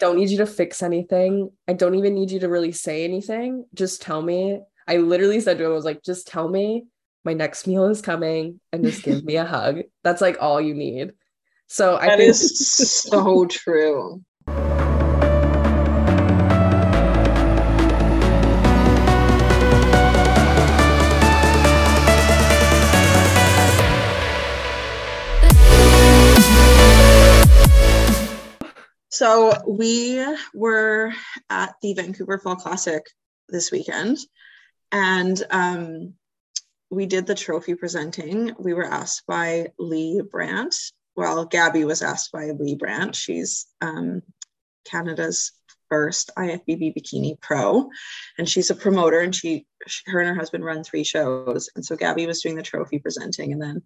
don't need you to fix anything. I don't even need you to really say anything. Just tell me. I literally said to him, I was like, just tell me my next meal is coming and just give me a hug. That's like all you need. So I That think is so true. So we were at the Vancouver Fall Classic this weekend, and um, we did the trophy presenting. We were asked by Lee Brandt. Well, Gabby was asked by Lee Brandt. She's um, Canada's first IFBB bikini pro, and she's a promoter. And she, she, her and her husband run three shows. And so Gabby was doing the trophy presenting, and then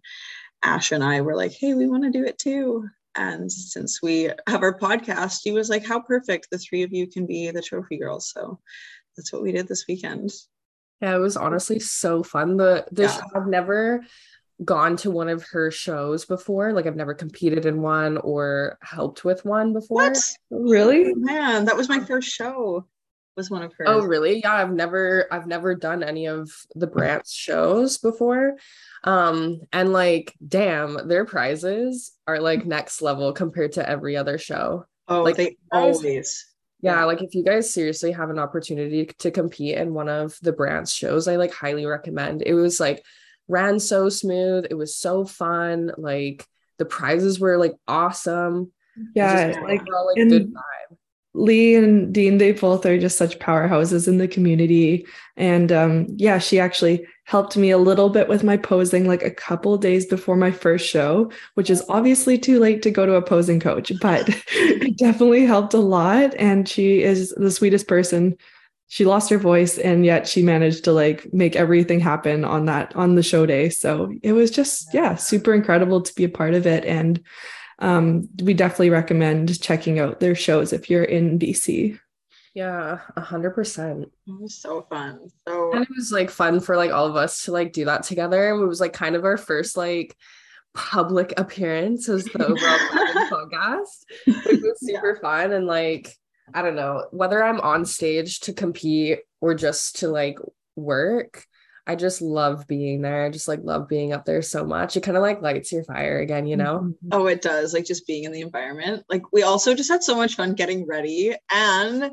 Ash and I were like, "Hey, we want to do it too." And since we have our podcast, he was like, How perfect the three of you can be the trophy girls. So that's what we did this weekend. Yeah, it was honestly so fun. The the Yeah. I've never gone to one of her shows before. Like I've never competed in one or helped with one before. What? Really? Man, that was my first show. Was one of her. Oh, really? Yeah, I've never I've never done any of the Brandt's shows before. Um and like damn, their prizes are like next level compared to every other show. Oh, like, they always. Yeah, Yeah. like if you guys seriously have an opportunity to compete in one of the Brandt's shows, I like highly recommend. It was like ran so smooth. It was so fun. Like the prizes were like awesome. Yeah, just like overall, like in- good Lee and Dean, they both are just such powerhouses in the community. And um, yeah, she actually helped me a little bit with my posing like a couple days before my first show, which is obviously too late to go to a posing coach, but it definitely helped a lot. And she is the sweetest person. She lost her voice and yet she managed to like make everything happen on that on the show day. So it was just, yeah, super incredible to be a part of it. And um, we definitely recommend checking out their shows if you're in BC. Yeah, a hundred percent. It was so fun. So And it was like fun for like all of us to like do that together. It was like kind of our first like public appearance as the overall package podcast. It was super fun and like I don't know whether I'm on stage to compete or just to like work. I just love being there. I just like love being up there so much. It kind of like lights your fire again, you know? Oh, it does. Like just being in the environment. Like we also just had so much fun getting ready. And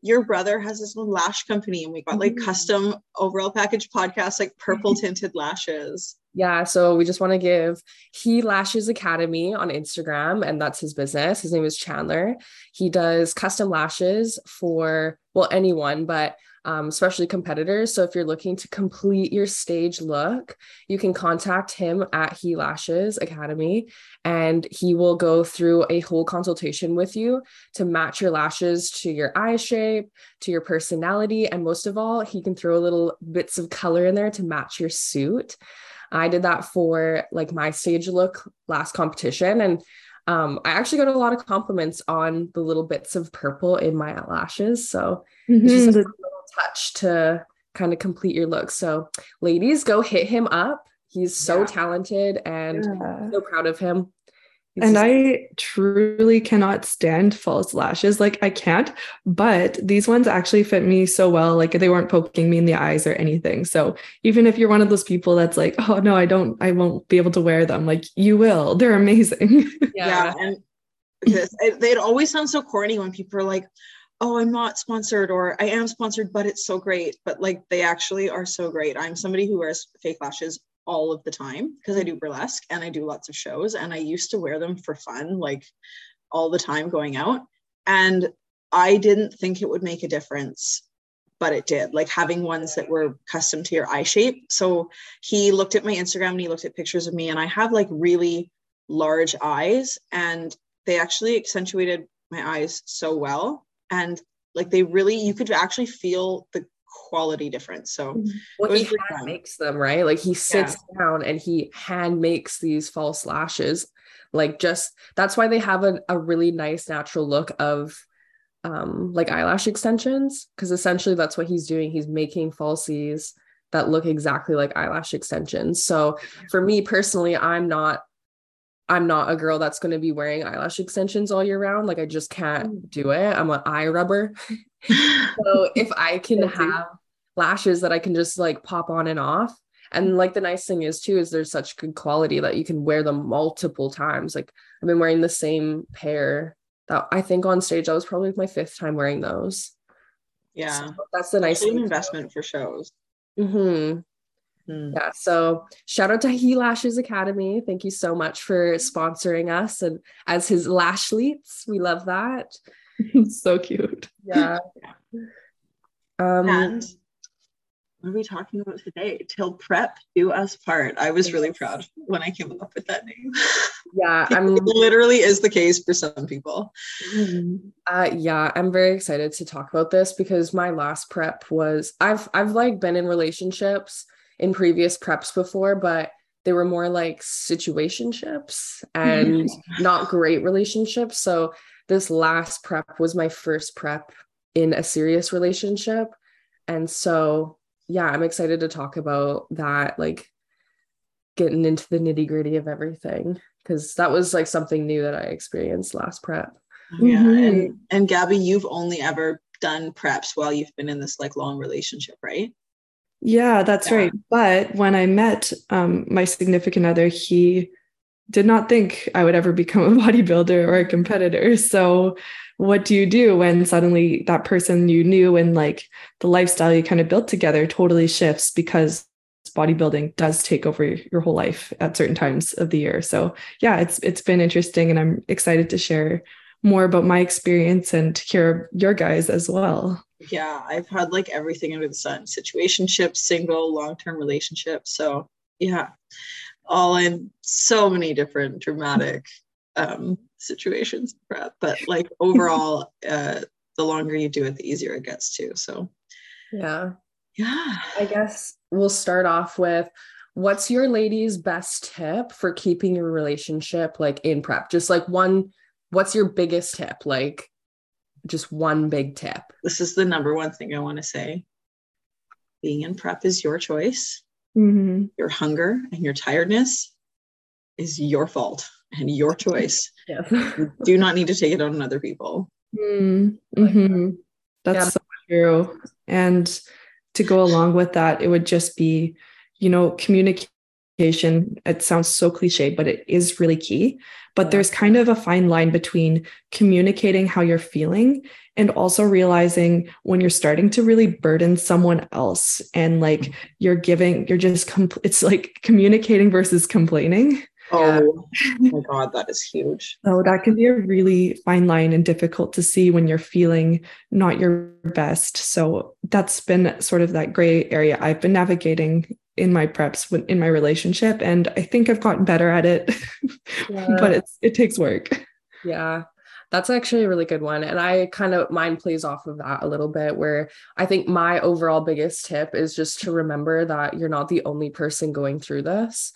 your brother has his own lash company, and we got like Mhm. custom overall package podcasts, like purple tinted lashes. Yeah, so we just want to give He Lashes Academy on Instagram, and that's his business. His name is Chandler. He does custom lashes for well anyone, but um, especially competitors. So if you're looking to complete your stage look, you can contact him at He Lashes Academy, and he will go through a whole consultation with you to match your lashes to your eye shape, to your personality, and most of all, he can throw little bits of color in there to match your suit. I did that for like my stage look last competition and um, I actually got a lot of compliments on the little bits of purple in my lashes. So it's just a little touch to kind of complete your look. So ladies, go hit him up. He's so Yeah. talented and Yeah. so proud of him. He's And just- I truly cannot stand false lashes. Like I can't, but these ones actually fit me so well. Like they weren't poking me in the eyes or anything. So even if you're one of those people that's like, oh no, I don't, I won't be able to wear them. Like you will. They're amazing. Yeah. and this, it, they'd always sound so corny when people are like, oh, I'm not sponsored or I am sponsored, but it's so great. But like they actually are so great. I'm somebody who wears fake lashes all of the time because I do burlesque and I do lots of shows and I used to wear them for fun, like all the time going out. And I didn't think it would make a difference, but it did. Like having ones that were custom to your eye shape. So he looked at my Instagram and he looked at pictures of me, and I have like really large eyes, and they actually accentuated my eyes so well. And like they really, you could actually feel the quality difference. So well, he hand makes them, right? Like he sits down and he hand makes these false lashes. Like just that's why they have a, a really nice natural look of um like eyelash extensions because essentially that's what he's doing. He's making falsies that look exactly like eyelash extensions. So for me personally, I'm not I'm not a girl that's going to be wearing eyelash extensions all year round. Like I just can't do it. I'm an eye rubber. so if I can have lashes that I can just like pop on and off. And like the nice thing is too is there's such good quality that you can wear them multiple times. Like I've been wearing the same pair that I think on stage I was probably my fifth time wearing those. Yeah. So that's the nice investment for shows. Mm-hmm. Mm. Yeah. So shout out to He Lashes Academy. Thank you so much for sponsoring us and as his lash leads. We love that. so cute. Yeah. Um, and what are we talking about today? Till prep do us part. I was really proud when I came up with that name. Yeah, I'm it literally is the case for some people. Mm-hmm. Uh yeah, I'm very excited to talk about this because my last prep was I've I've like been in relationships in previous preps before, but they were more like situationships and not great relationships. So this last prep was my first prep in a serious relationship. And so, yeah, I'm excited to talk about that, like getting into the nitty gritty of everything, because that was like something new that I experienced last prep. Yeah. Mm-hmm. And, and Gabby, you've only ever done preps while you've been in this like long relationship, right? Yeah, that's yeah. right. But when I met um, my significant other, he did not think I would ever become a bodybuilder or a competitor. So, what do you do when suddenly that person you knew and like the lifestyle you kind of built together totally shifts because bodybuilding does take over your whole life at certain times of the year. So, yeah, it's it's been interesting and I'm excited to share more about my experience and hear your guys as well yeah, I've had like everything under the sun situationships, single, long term relationships. So, yeah, all in so many different dramatic um, situations, but like overall, uh, the longer you do it, the easier it gets too. So, yeah. Yeah. I guess we'll start off with what's your lady's best tip for keeping your relationship like in prep? Just like one, what's your biggest tip? Like, just one big tip. This is the number one thing I want to say. Being in prep is your choice. Mm-hmm. Your hunger and your tiredness is your fault and your choice. Yeah. you do not need to take it on other people. Mm-hmm. That's yeah. so true. And to go along with that, it would just be, you know, communication. It sounds so cliche, but it is really key. But there's kind of a fine line between communicating how you're feeling and also realizing when you're starting to really burden someone else and like mm-hmm. you're giving, you're just, compl- it's like communicating versus complaining. Oh my God, that is huge. So that can be a really fine line and difficult to see when you're feeling not your best. So that's been sort of that gray area I've been navigating in my preps in my relationship and i think i've gotten better at it yeah. but it's it takes work. Yeah. That's actually a really good one and i kind of mine plays off of that a little bit where i think my overall biggest tip is just to remember that you're not the only person going through this.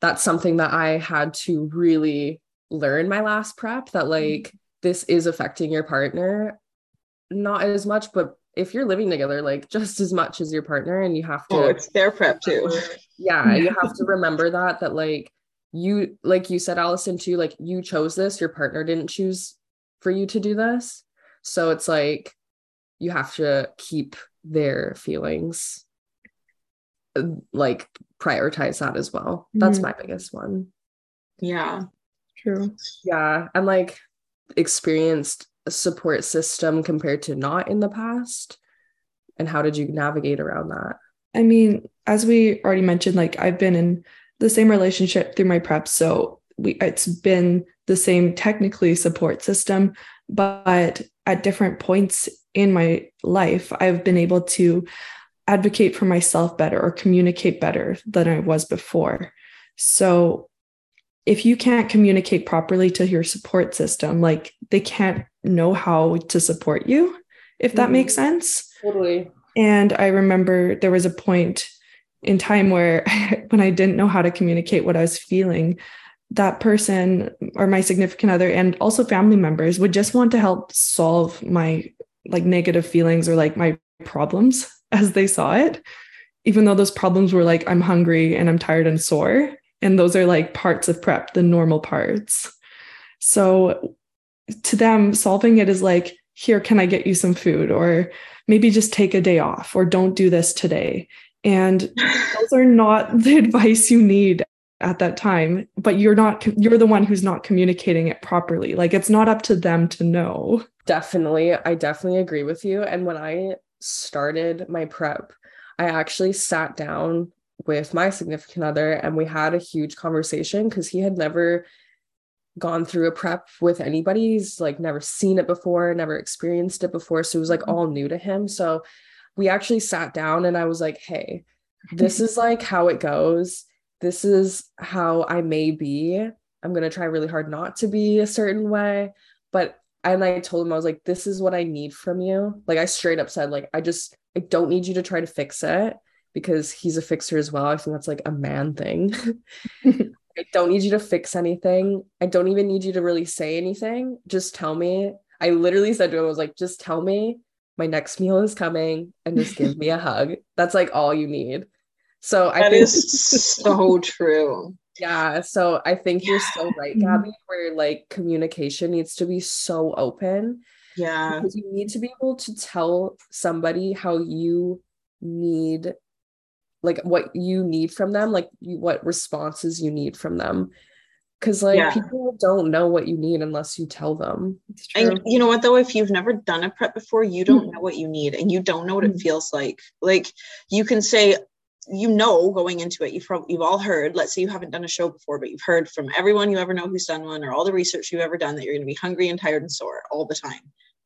That's something that i had to really learn my last prep that mm-hmm. like this is affecting your partner not as much but if you're living together like just as much as your partner and you have to oh, it's their prep too. Yeah you have to remember that that like you like you said Alison too like you chose this your partner didn't choose for you to do this. So it's like you have to keep their feelings uh, like prioritize that as well. That's mm-hmm. my biggest one. Yeah. True. Yeah and like experienced support system compared to not in the past? And how did you navigate around that? I mean, as we already mentioned, like I've been in the same relationship through my prep. So we it's been the same technically support system, but at different points in my life, I've been able to advocate for myself better or communicate better than I was before. So if you can't communicate properly to your support system, like they can't know how to support you, if that mm-hmm. makes sense. Totally. And I remember there was a point in time where when I didn't know how to communicate what I was feeling, that person or my significant other and also family members would just want to help solve my like negative feelings or like my problems as they saw it even though those problems were like i'm hungry and i'm tired and sore And those are like parts of prep, the normal parts. So to them, solving it is like, here, can I get you some food? Or maybe just take a day off, or don't do this today. And those are not the advice you need at that time but you're not you're the one who's not communicating it properly like it's not up to them to know definitely i definitely agree with you and when i started my prep i actually sat down with my significant other and we had a huge conversation because he had never gone through a prep with anybody he's like never seen it before never experienced it before so it was like mm-hmm. all new to him so we actually sat down and i was like hey this is like how it goes this is how I may be. I'm going to try really hard not to be a certain way. But, and I told him, I was like, this is what I need from you. Like, I straight up said, like, I just, I don't need you to try to fix it because he's a fixer as well. I think that's like a man thing. I don't need you to fix anything. I don't even need you to really say anything. Just tell me. I literally said to him, I was like, just tell me my next meal is coming and just give me a hug. That's like all you need. So I that think is so true. Yeah. So I think yeah. you're so right, Gabby, where like communication needs to be so open. Yeah. Because you need to be able to tell somebody how you need like what you need from them, like you, what responses you need from them. Cause like yeah. people don't know what you need unless you tell them. And you know what though, if you've never done a prep before, you don't mm-hmm. know what you need and you don't know what mm-hmm. it feels like. Like you can say, you know going into it you've probably you've all heard let's say you haven't done a show before but you've heard from everyone you ever know who's done one or all the research you've ever done that you're going to be hungry and tired and sore all the time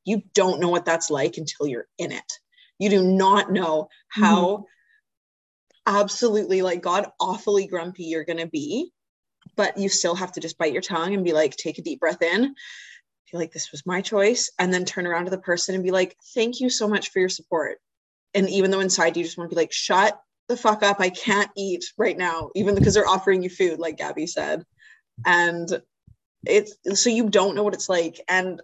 you don't know what that's like until you're in it you do not know how mm-hmm. Absolutely like god awfully grumpy you're going to be but you still have to just bite your tongue and be like take a deep breath in feel like this was my choice and then turn around to the person and be like thank you so much for your support and even though inside you just want to be like shut the fuck up. I can't eat right now, even because they're offering you food, like Gabby said. And it's so you don't know what it's like. And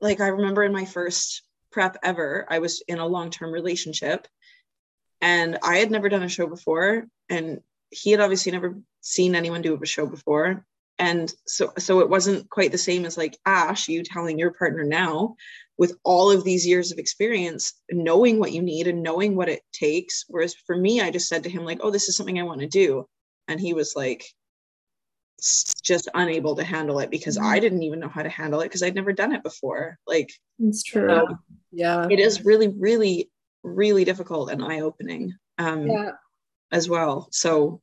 like I remember in my first prep ever, I was in a long-term relationship and I had never done a show before. And he had obviously never seen anyone do a show before. And so so it wasn't quite the same as like Ash, you telling your partner now with all of these years of experience knowing what you need and knowing what it takes whereas for me i just said to him like oh this is something i want to do and he was like just unable to handle it because mm-hmm. i didn't even know how to handle it because i'd never done it before like it's true yeah it is really really really difficult and eye-opening um yeah. as well so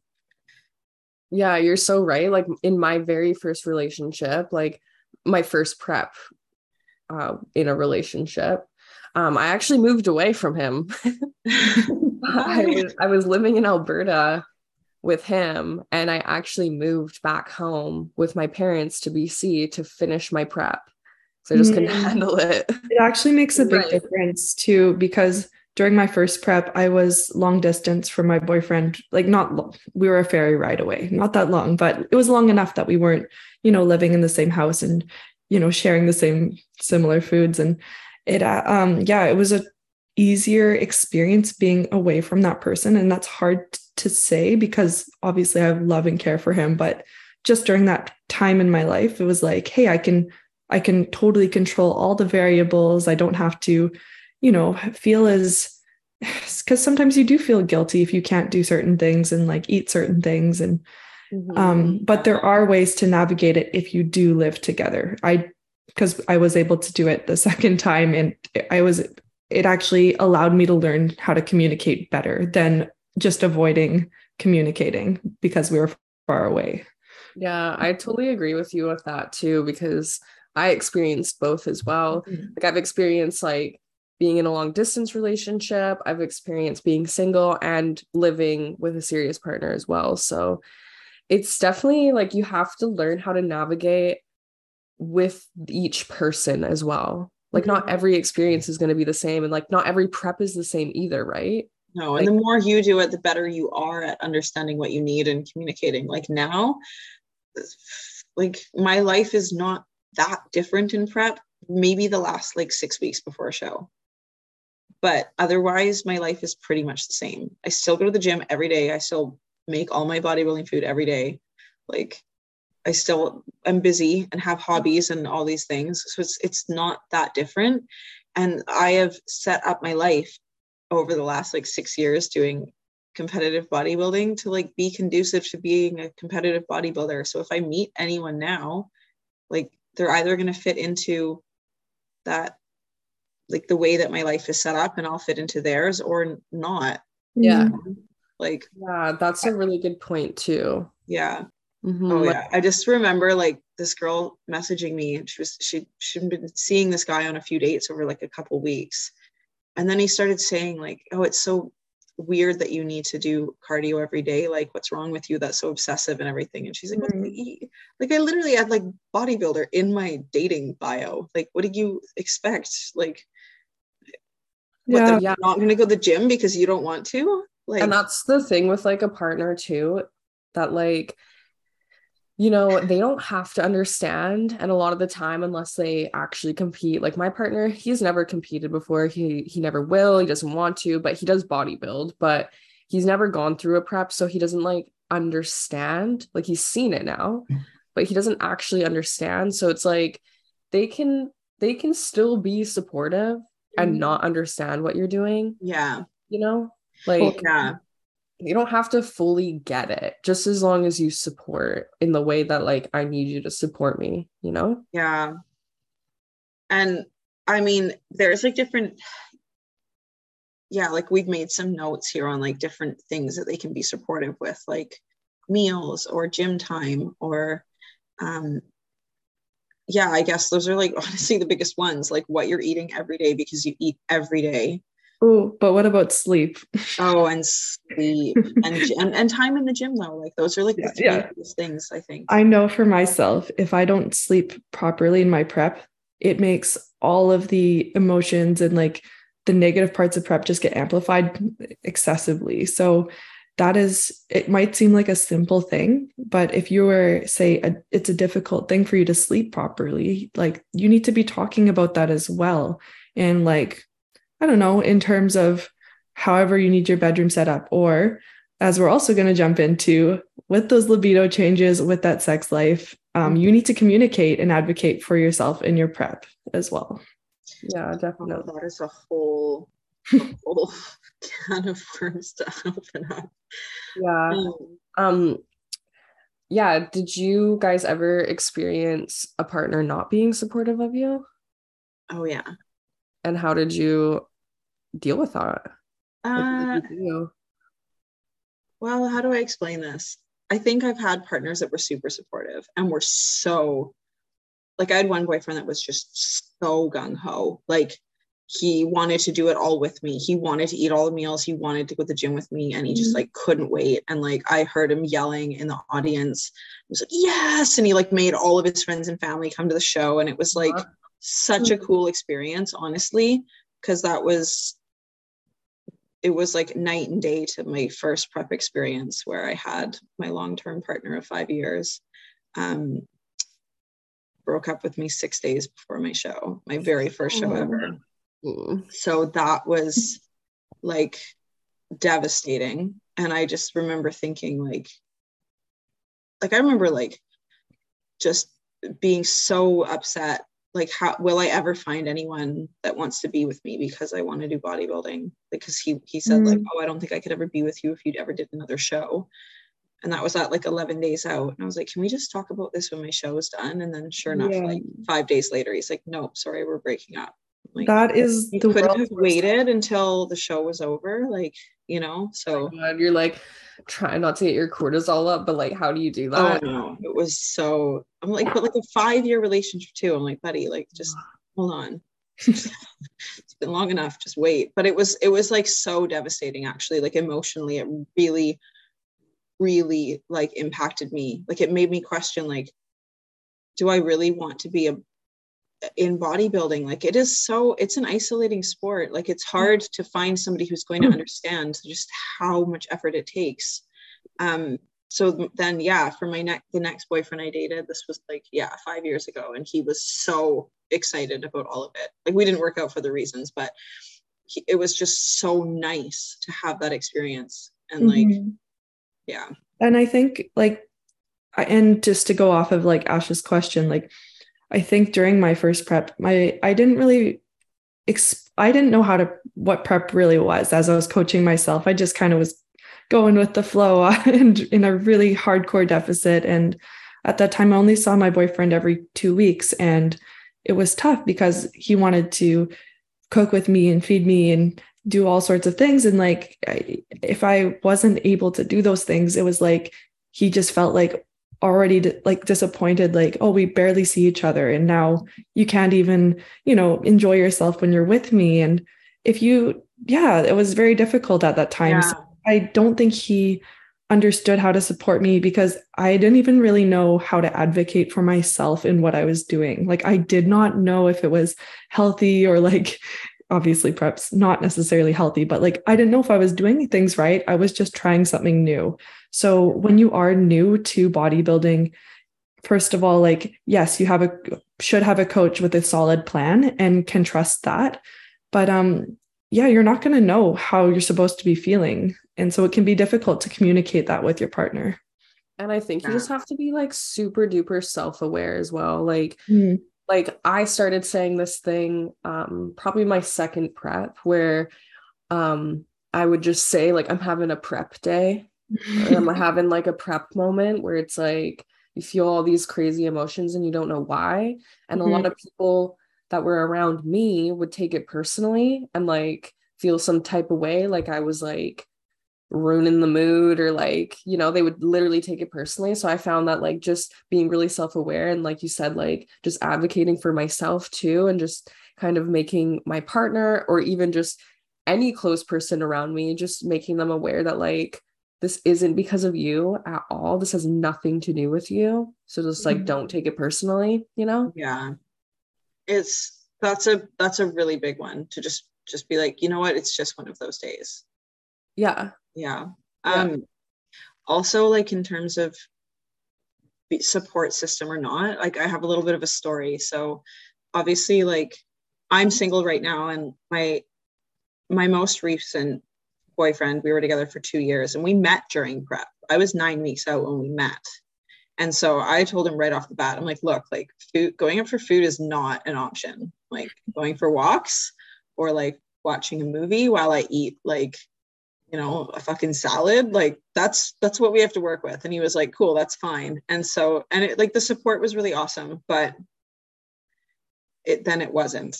yeah you're so right like in my very first relationship like my first prep uh, in a relationship. Um, I actually moved away from him. I, was, I was living in Alberta with him, and I actually moved back home with my parents to BC to finish my prep. So I just couldn't mm. handle it. It actually makes a big right. difference too, because during my first prep, I was long distance from my boyfriend. Like, not we were a ferry ride away, not that long, but it was long enough that we weren't, you know, living in the same house and you know sharing the same similar foods and it uh, um yeah it was a easier experience being away from that person and that's hard to say because obviously I love and care for him but just during that time in my life it was like hey I can I can totally control all the variables I don't have to you know feel as because sometimes you do feel guilty if you can't do certain things and like eat certain things and Mm-hmm. Um, but there are ways to navigate it if you do live together. I because I was able to do it the second time and I was it actually allowed me to learn how to communicate better than just avoiding communicating because we were far away. Yeah, I totally agree with you with that too because I experienced both as well. Mm-hmm. Like I've experienced like being in a long distance relationship, I've experienced being single and living with a serious partner as well. So it's definitely like you have to learn how to navigate with each person as well. Like mm-hmm. not every experience is going to be the same and like not every prep is the same either, right? No, and like, the more you do it, the better you are at understanding what you need and communicating. Like now, like my life is not that different in prep. Maybe the last like six weeks before a show. But otherwise, my life is pretty much the same. I still go to the gym every day. I still make all my bodybuilding food every day. Like I still am busy and have hobbies and all these things. So it's it's not that different. And I have set up my life over the last like six years doing competitive bodybuilding to like be conducive to being a competitive bodybuilder. So if I meet anyone now, like they're either going to fit into that like the way that my life is set up and I'll fit into theirs or not. Yeah. Like yeah, that's a really good point too. Yeah. Mhm, Oh yeah. I just remember like this girl messaging me and she was she she'd been seeing this guy on a few dates over like a couple weeks. And then he started saying like, "Oh, it's so weird that you need to do cardio every day. Like what's wrong with you? That's so obsessive and everything." And she's like, "What do you- like I literally had like bodybuilder in my dating bio. Like what do you expect? Like what, Yeah. they're Yeah. not going to go to the gym because you don't want to? Like and that's the thing with like a partner too that like you know they don't have to understand and a lot of the time unless they actually compete like my partner he's never competed before he he never will he doesn't want to but he does bodybuild but he's never gone through a prep so he doesn't like understand like he's seen it now mm-hmm. but he doesn't actually understand so it's like they can they can still be supportive and not understand what you're doing yeah. you know like Yeah. you don't have to fully get it just as long as you support in the way that like i need you to support me you know Yeah. And I mean, there's like different, yeah, like we've made some notes here on like different things that they can be supportive with, like meals or gym time or, um, yeah, I guess those are like honestly the biggest ones, like what you're eating every day because you eat every day. Oh, but what about sleep? Oh, and sleep and, and and time in the gym though. Like those are like the three yeah. biggest things I think. I know for myself, if I don't sleep properly in my prep, it makes all of the emotions and like the negative parts of prep just get amplified excessively. So that is, it might seem like a simple thing, but if you were, say, a, it's a difficult thing for you to sleep properly, like you need to be talking about that as well. And like, I don't know, in terms of however you need your bedroom set up, or as we're also going to jump into with those libido changes with that sex life um, you need to communicate and advocate for yourself in your prep as well yeah definitely that is a whole, a whole can of worms to open up. yeah Um, um yeah did you guys ever experience a partner not being supportive of you oh yeah. and how did you deal with that Uh, well, how do I explain this? I think I've had partners that were super supportive and were so like I had one boyfriend that was just so gung ho. Like he wanted to do it all with me. He wanted to eat all the meals. He wanted to go to the gym with me and he just Mhm. like couldn't wait. And like I heard him yelling in the audience. He was like, yes. And he like made all of his friends and family come to the show. And it was like such a cool experience, honestly, because that was it was like night and day to my first prep experience where I had my long-term partner of five years. Um, broke up with me six days before my show, my very first show Oh. ever. Mm. So that was like devastating. And I just remember thinking like, like I remember like just being so upset. Like, how will I ever find anyone that wants to be with me because I want to do bodybuilding? Because he he said like, Mm. oh, I don't think I could ever be with you if you'd ever did another show. And that was at like 11 days out. And I was like, can we just talk about this when my show is done? And then sure enough, Yeah. like five days later, he's like, nope, sorry, we're breaking up. I'm Like, that is you the could world's have worst. waited until the show was over like you know so oh God, you're like trying not to get your cortisol up but like how do you do oh that? no. It was so i'm like but like a five year relationship too. I'm like buddy like just hold on. It's been long enough just wait. But it was it was like so devastating actually. Like emotionally it really really like impacted me. Like it made me question like do i really want to be a in bodybuilding like it is so it's an isolating sport. Like it's hard to find somebody who's going to understand just how much effort it takes. Um so then yeah for my next the next boyfriend i dated this was like yeah five years ago and he was so excited about all of it. Like we didn't work out for the reasons but he, it was just so nice to have that experience and like Mhm. yeah. And I think like and just to go off of like Ash's question, like I think during my first prep, my I didn't really exp- I didn't know how to what prep really was as I was coaching myself. I just kind of was going with the flow and in a really hardcore deficit. And at that time, I only saw my boyfriend every two weeks, and it was tough because he wanted to cook with me and feed me and do all sorts of things. And like, if I wasn't able to do those things, it was like he just felt like already like disappointed like oh we barely see each other and now you can't even you know enjoy yourself when you're with me. And if you yeah it was very difficult at that time. Yeah. so i don't think he understood how to support me because i didn't even really know how to advocate for myself in what i was doing. Like i did not know if it was healthy or like obviously perhaps not necessarily healthy but like i didn't know if i was doing things right. I was just trying something new so when you are new to bodybuilding, first of all, like, yes, you have a should have a coach with a solid plan and can trust that. But um, yeah, you're not going to know how you're supposed to be feeling. And so it can be difficult to communicate that with your partner. And I think you just have to be like super duper self-aware as well. Like, mm. like I started saying this thing um probably my second prep where um I would just say like I'm having a prep day I'm having like a prep moment where it's like you feel all these crazy emotions and you don't know why. And mm-hmm. a lot of people that were around me would take it personally and like feel some type of way. Like I was like ruining the mood or like, you know, they would literally take it personally. So I found that like just being really self aware and like you said, like just advocating for myself too and just kind of making my partner or even just any close person around me, just making them aware that like, this isn't because of you at all. This has nothing to do with you. So just like mm-hmm. don't take it personally, you know? Yeah. It's that's a that's a really big one to just just be like, you know what, it's just one of those days. Yeah. Yeah. Um yeah. also like in terms of support system or not, like I have a little bit of a story. So obviously like I'm single right now and my my most recent boyfriend. We were together for two years and we met during prep. I was nine weeks out when we met. And so I told him right off the bat, I'm like, look, like food, going out for food is not an option. Like going for walks or like watching a movie while I eat like, you know, a fucking salad, like that's that's what we have to work with. And he was like, cool, that's fine. And so, and it like the support was really awesome, but it then it wasn't.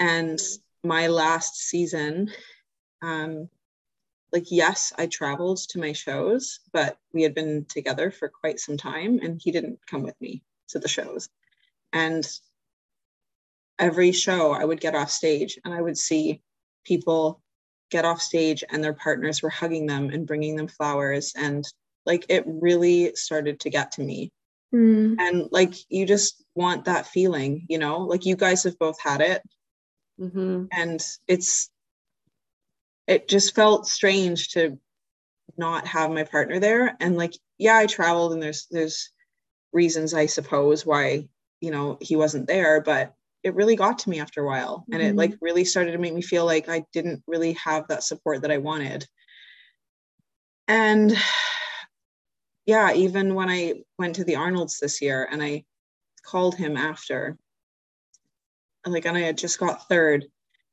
And my last season, um, like yes i traveled to my shows but we had been together for quite some time and he didn't come with me to the shows. And every show i would get off stage and i would see people get off stage and their partners were hugging them and bringing them flowers. And like it really started to get to me. Mm. and like you just want that feeling you know? Like you guys have both had it. Mm-hmm. and it's it just felt strange to not have my partner there. And like yeah i traveled and there's there's reasons i suppose why you know he wasn't there but it really got to me after a while. And mm-hmm. it like really started to make me feel like i didn't really have that support that i wanted. And yeah even when i went to the arnolds this year and i called him after like and i had just got third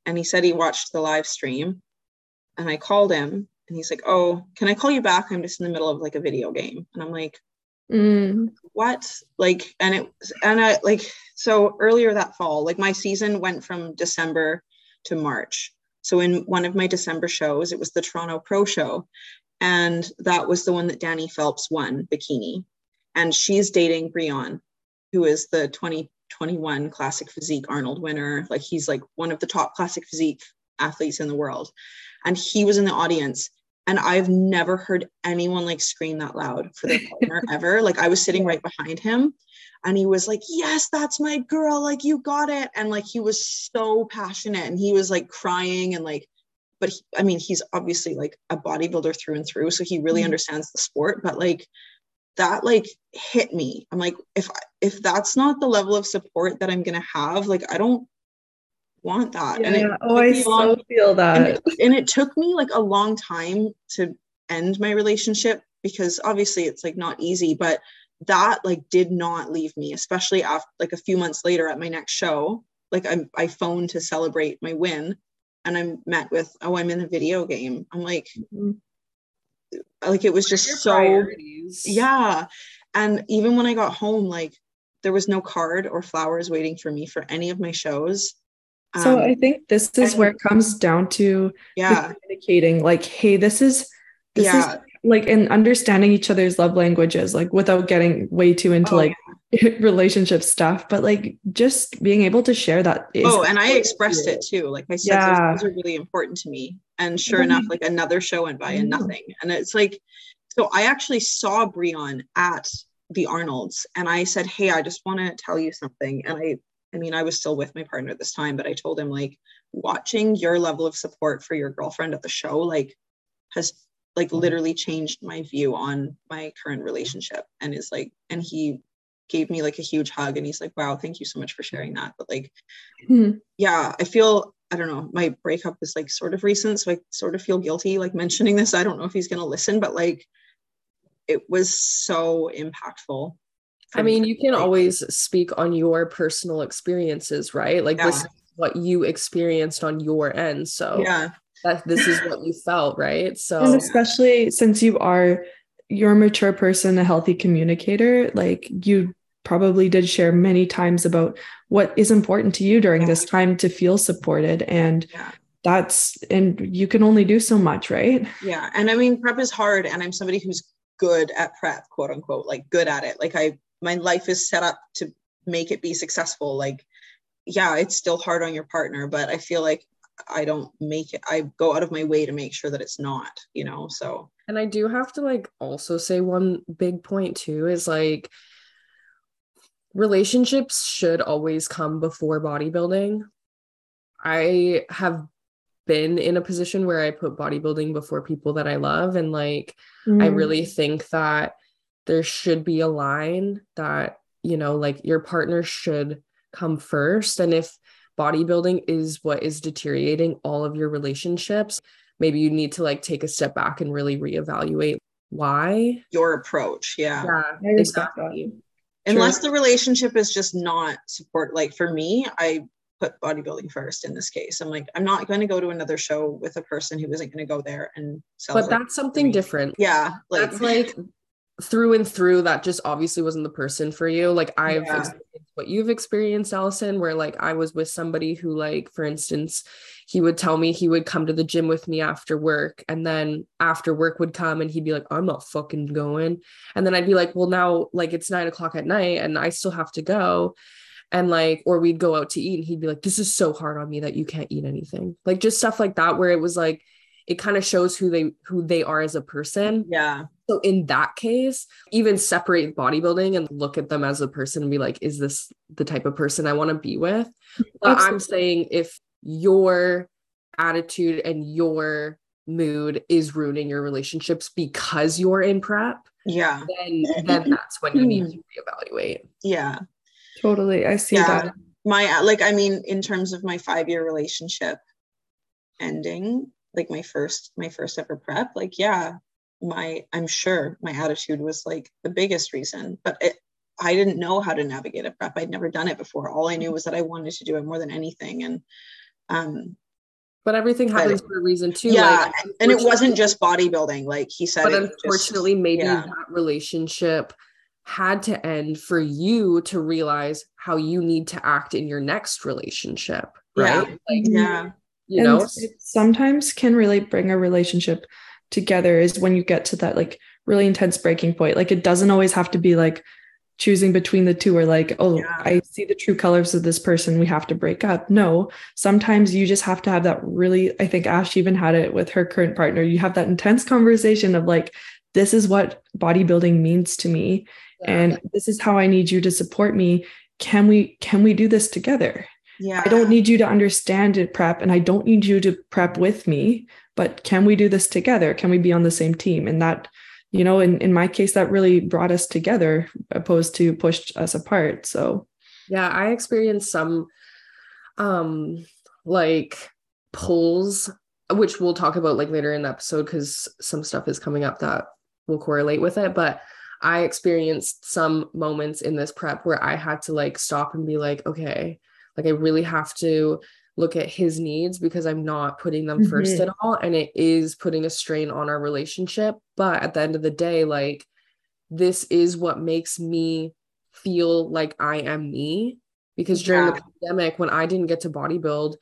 and he said he watched the live stream and I called him and he's like, Oh, can I call you back? I'm just in the middle of like a video game. And I'm like, mm. What? Like, and it, and I like, so earlier that fall, like my season went from December to March. So in one of my December shows, it was the Toronto Pro Show. And that was the one that Danny Phelps won, bikini. And she's dating Breon, who is the 2021 Classic Physique Arnold winner. Like he's like one of the top classic physique athletes in the world and he was in the audience and I've never heard anyone like scream that loud for their partner ever. Like I was sitting right behind him and he was like, Yes, that's my girl. Like you got it. And like he was so passionate and he was like crying and like, but he, I mean, he's obviously like a bodybuilder through and through. So he really mm-hmm. understands the sport. But like that like hit me. I'm like, if if that's not the level of support that I'm gonna have, like I don't want that. Yeah. And it oh, I so feel that. And it, and it took me like a long time to end my relationship because obviously it's like not easy, but that like did not leave me, especially after like a few months later at my next show. Like I, I phoned to celebrate my win and I'm met with, oh, I'm in a video game. I'm like, mm-hmm. like it was just so, priorities? yeah. And even when I got home, like there was no card or flowers waiting for me for any of my shows. So um, I think this is and, where it comes down to yeah communicating like, hey, this is this yeah. is like in understanding each other's love languages, like without getting way too into oh, like relationship stuff, but like just being able to share that. oh, and I expressed it too. Like I said, yeah. those are really important to me. And sure mm-hmm. enough, like another show went by and nothing. And it's like, so I actually saw Breon at the Arnold's and I said, Hey, I just want to tell you something. And I, I mean, I was still with my partner at this time, but I told him like watching your level of support for your girlfriend at the show, like has like mm-hmm. literally changed my view on my current relationship and is like and he gave me like a huge hug and he's like wow thank you so much for sharing that but like mm-hmm. yeah i feel i don't know my breakup is like sort of recent so i sort of feel guilty like mentioning this i don't know if he's going to listen but like it was so impactful i mean you can always speak on your personal experiences right like yeah. this is what you experienced on your end so yeah that this is what you felt, right? So and especially since you are you're a mature person, a healthy communicator, like you probably did share many times about what is important to you during this time to feel supported and yeah. that's and you can only do so much right yeah and i mean prep is hard and i'm somebody who's good at prep quote unquote like good at it like i my life is set up to make it be successful like yeah it's still hard on your partner but i feel like I don't make it, I go out of my way to make sure that it's not, you know, so. And I do have to like also say one big point too is like relationships should always come before bodybuilding. I have been in a position where I put bodybuilding before people that I love. And like, mm. I really think that there should be a line that, you know, like your partner should come first. And if bodybuilding is what is deteriorating all of your relationships, maybe you need to like take a step back and really reevaluate why your approach. Yeah. Yeah, exactly. Unless the relationship is just not support. Like for me, I put bodybuilding first in this case. I'm like, I'm not going to go to another show with a person who isn't going to go there and sell. But that's something different. Yeah. Like, that's like through and through that just obviously wasn't the person for you. Like i've yeah. what you've experienced Alison where like i was with somebody who like for instance he would tell me he would come to the gym with me after work and then after work would come and he'd be like i'm not fucking going. And then i'd be like well now like it's nine o'clock at night and i still have to go. And like or we'd go out to eat and he'd be like this is so hard on me that you can't eat anything. Like just stuff like that where it was like it kind of shows who they who they are as a person. Yeah so in that case, even separate bodybuilding and look at them as a person and be like, is this the type of person I want to be with? But I'm saying if your attitude and your mood is ruining your relationships because you're in prep, yeah, then then that's when you need to reevaluate. Yeah. Totally. I see yeah. that. My uh, like I mean in terms of my 5-year relationship ending, like my first my first ever prep, like yeah, my i'm sure my attitude was like the biggest reason but it, i didn't know how to navigate a prep. I'd never done it before. All i knew was that i wanted to do it more than anything and um but everything happens but, for a reason too yeah like, and it wasn't just bodybuilding like he said but unfortunately just, maybe yeah. that relationship had to end for you to realize how you need to act in your next relationship right? Yeah, like, yeah. you know? Sometimes can really bring a relationship together is when you get to that like really intense breaking point. Like it doesn't always have to be like choosing between the two or like, oh, yeah. I see the true colors of this person. We have to break up. No, sometimes you just have to have that really, I think Ash even had it with her current partner. You have that intense conversation of like, this is what bodybuilding means to me. Yeah. And this is how I need you to support me. Can we can we do this together? Yeah. I don't need you to understand it prep and I don't need you to prep with me but can we do this together? Can we be on the same team? And that you know in, in my case that really brought us together opposed to pushed us apart. So yeah i experienced some um like pulls which we'll talk about like later in the episode because some stuff is coming up that will correlate with it. But i experienced some moments in this prep where i had to like stop and be like okay like i really have to look at his needs because i'm not putting them mm-hmm. first at all and it is putting a strain on our relationship but at the end of the day like this is what makes me feel like i am me because during yeah. the pandemic when i didn't get to bodybuild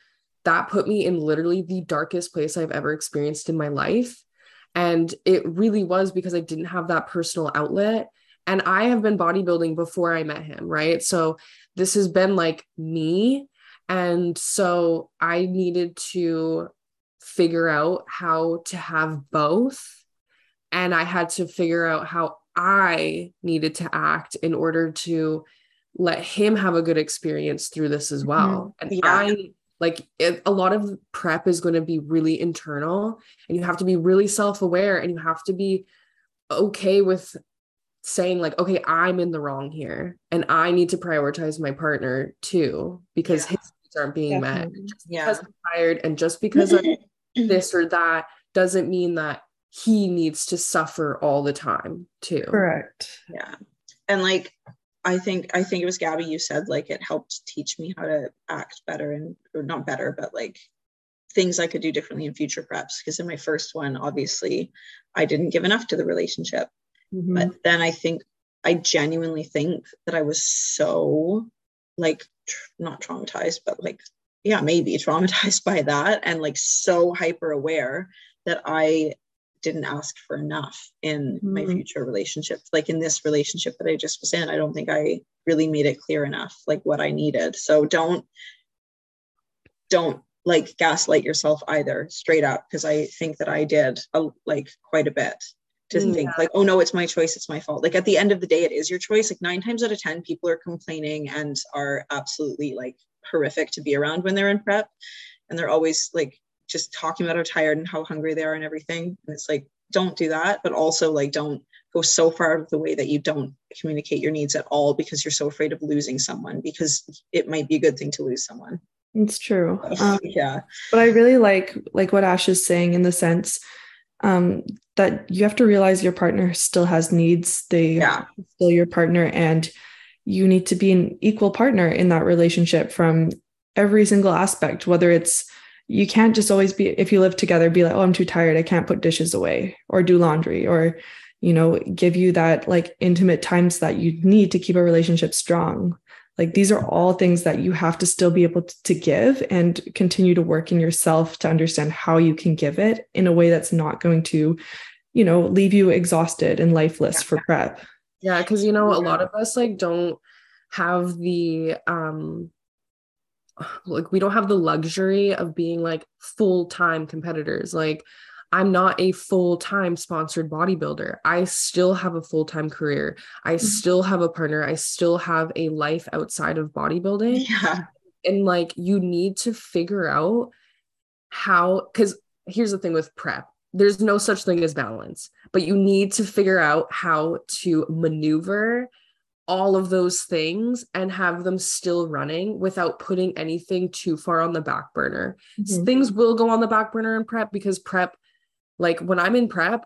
that put me in literally the darkest place I've ever experienced in my life. And it really was because I didn't have that personal outlet. And I have been bodybuilding before I met him, right? So this has been like me. And so I needed to figure out how to have both. And I had to figure out how I needed to act in order to let him have a good experience through this as well. Mm-hmm. And yeah. I like it, a lot of prep is going to be really internal and you have to be really self-aware and you have to be okay with saying like okay i'm in the wrong here and i need to prioritize my partner too because yeah. his aren't being Definitely. met just yeah. because i'm tired and just because of this or that doesn't mean that he needs to suffer all the time too correct yeah and like I think I think it was Gabby you said like it helped teach me how to act better and or not better but like things I could do differently in future preps because in my first one obviously I didn't give enough to the relationship mm-hmm. but then I think I genuinely think that I was so like tr- not traumatized but like yeah maybe traumatized by that and like so hyper aware that I didn't ask for enough in mm-hmm. my future relationships. Like in this relationship that i just was in i don't think i really made it clear enough like what i needed. So don't don't like gaslight yourself either straight up because i think that i did a, like quite a bit to mm, yeah. think like oh no it's my choice it's my fault like at the end of the day it is your choice like nine times out of ten people are complaining and are absolutely like horrific to be around when they're in prep and they're always like just talking about how tired and how hungry they are and everything. And it's like, don't do that, but also like don't go so far out of the way that you don't communicate your needs at all because you're so afraid of losing someone because it might be a good thing to lose someone. It's true. Um, yeah. But I really like like what Ash is saying in the sense um, that you have to realize your partner still has needs. They yeah. still your partner and you need to be an equal partner in that relationship from every single aspect, whether it's you can't just always be if you live together be like oh i'm too tired i can't put dishes away or do laundry or you know give you that like intimate times that you need to keep a relationship strong like these are all things that you have to still be able to give and continue to work in yourself to understand how you can give it in a way that's not going to you know leave you exhausted and lifeless for prep. Yeah because you know a lot of us like don't have the um like we don't have the luxury of being like full-time competitors. Like I'm not a full-time sponsored bodybuilder. I still have a full-time career. I mm-hmm. still have a partner. I still have a life outside of bodybuilding. Yeah. And like you need to figure out how cuz here's the thing with prep. There's no such thing as balance, but you need to figure out how to maneuver all of those things and have them still running without putting anything too far on the back burner. Mm-hmm. things will go on the back burner in prep because prep, like when I'm in prep,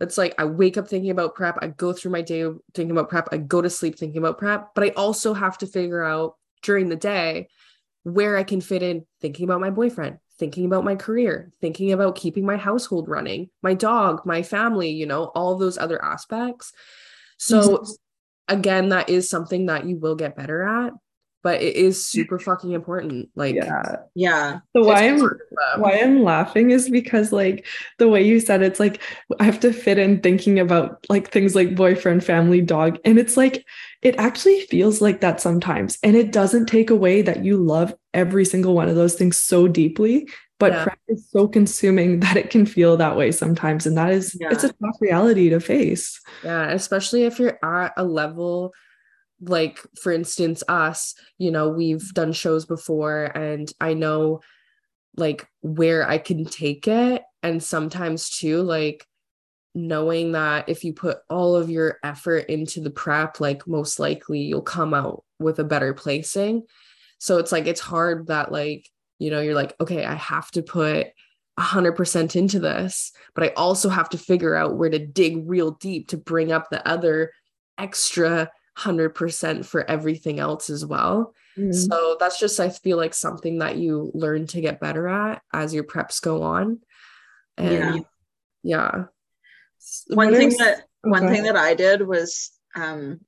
it's like I wake up thinking about prep, I go through my day thinking about prep, I go to sleep thinking about prep, but I also have to figure out during the day where I can fit in thinking about my boyfriend, thinking about my career, thinking about keeping my household running, my dog, my family, you know, all those other aspects. So mm-hmm again, that is something that you will get better at, but it is super fucking important. Like, yeah, yeah. So why I'm why I'm laughing is because like the way you said it's like I have to fit in thinking about like things like boyfriend, family, dog, and it's like it actually feels like that sometimes, and it doesn't take away that you love every single one of those things so deeply but yeah. prep is so consuming that it can feel that way sometimes and that is yeah. it's a tough reality to face yeah especially if you're at a level like for instance us you know we've done shows before and i know like where i can take it. And sometimes too like knowing that if you put all of your effort into the prep like most likely you'll come out with a better placing. So it's like it's hard that like you know you're like okay i have to put 100% into this, but I also have to figure out where to dig real deep to bring up the other extra 100% for everything else as well. Mm. So that's just, I feel like something that you learn to get better at as your preps go on. And yeah. yeah. One thing that, one okay. thing that I did was, um,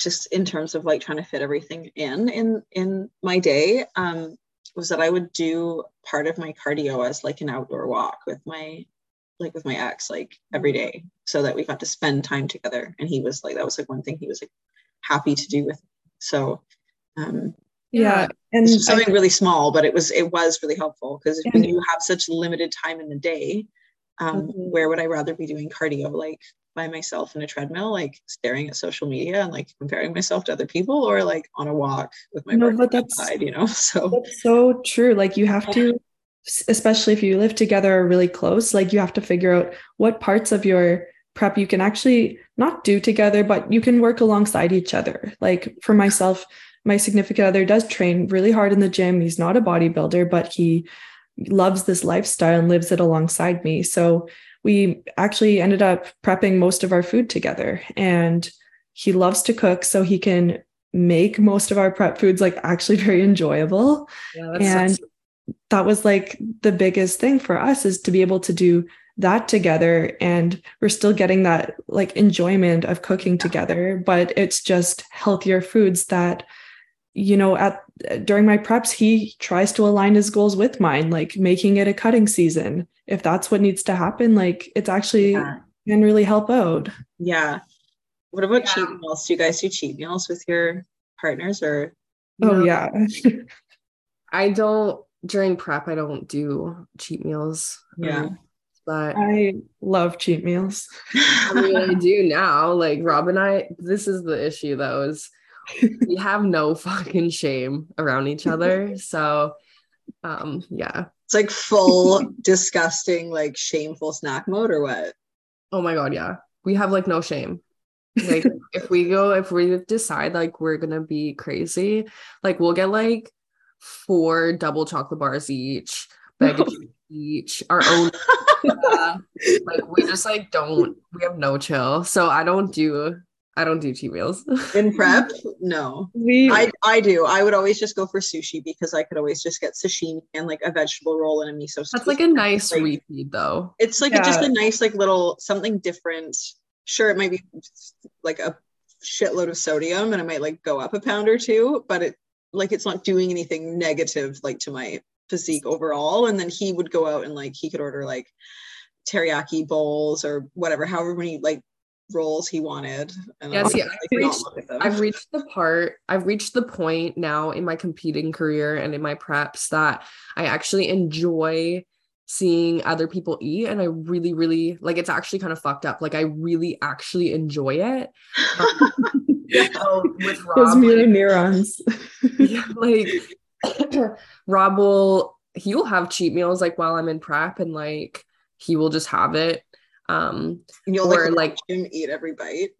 just in terms of like trying to fit everything in in in my day um was that I would do part of my cardio as like an outdoor walk with my like with my ex like every day so that we got to spend time together and he was like that was like one thing he was like happy to do with me. so um yeah and something I, really small but it was it was really helpful because when you have such limited time in the day um mm-hmm. where would i rather be doing cardio like by myself in a treadmill, like staring at social media and like comparing myself to other people, or like on a walk with my no, but that's, outside, you know. So that's so true. Like you have to, especially if you live together or really close, like you have to figure out what parts of your prep you can actually not do together, but you can work alongside each other. Like for myself, my significant other does train really hard in the gym. He's not a bodybuilder, but he loves this lifestyle and lives it alongside me. So we actually ended up prepping most of our food together. And he loves to cook, so he can make most of our prep foods like actually very enjoyable. Yeah, and that was like the biggest thing for us is to be able to do that together and we're still getting that like enjoyment of cooking together but it's just healthier foods that you know at during my preps he tries to align his goals with mine like making it a cutting season. If that's what needs to happen like it's actually yeah. can really help out. Yeah. What about yeah. cheat meals? Do you guys do cheat meals with your partners or oh no? yeah. I don't during prep i don't do cheat meals. Yeah. Um, but i love cheat meals i mean i do now like rob and i this is the issue though is we have no fucking shame around each other. So um yeah. It's like full disgusting, like shameful snack mode or what? Oh my god, yeah. We have like no shame. Like if we go, if we decide like we're gonna be crazy, like we'll get like four double chocolate bars each, bag of each, our own. uh, like we just like don't. We have no chill. So I don't do I don't do cheat meals. In prep? No. We I, I do. I would always just go for sushi because I could always just get sashimi and like a vegetable roll and a miso That's like a nice like, refeed though. It's like yeah. just a nice like little something different. Sure, it might be like a shitload of sodium and it might like go up a pound or two, but it like it's not doing anything negative like to my physique overall. And then he would go out and like he could order like teriyaki bowls or whatever, however many like rolls he wanted. And yes, yeah. I've reached, I've reached the part, I've reached the point now in my competing career and in my preps that I actually enjoy seeing other people eat and I really really like it's actually kind of fucked up like I really actually enjoy it um, with Rob, those mirror like, neurons yeah, like Rob will he will have cheat meals like while I'm in prep and like he will just have it. Um and you'll or like, like him eat every bite?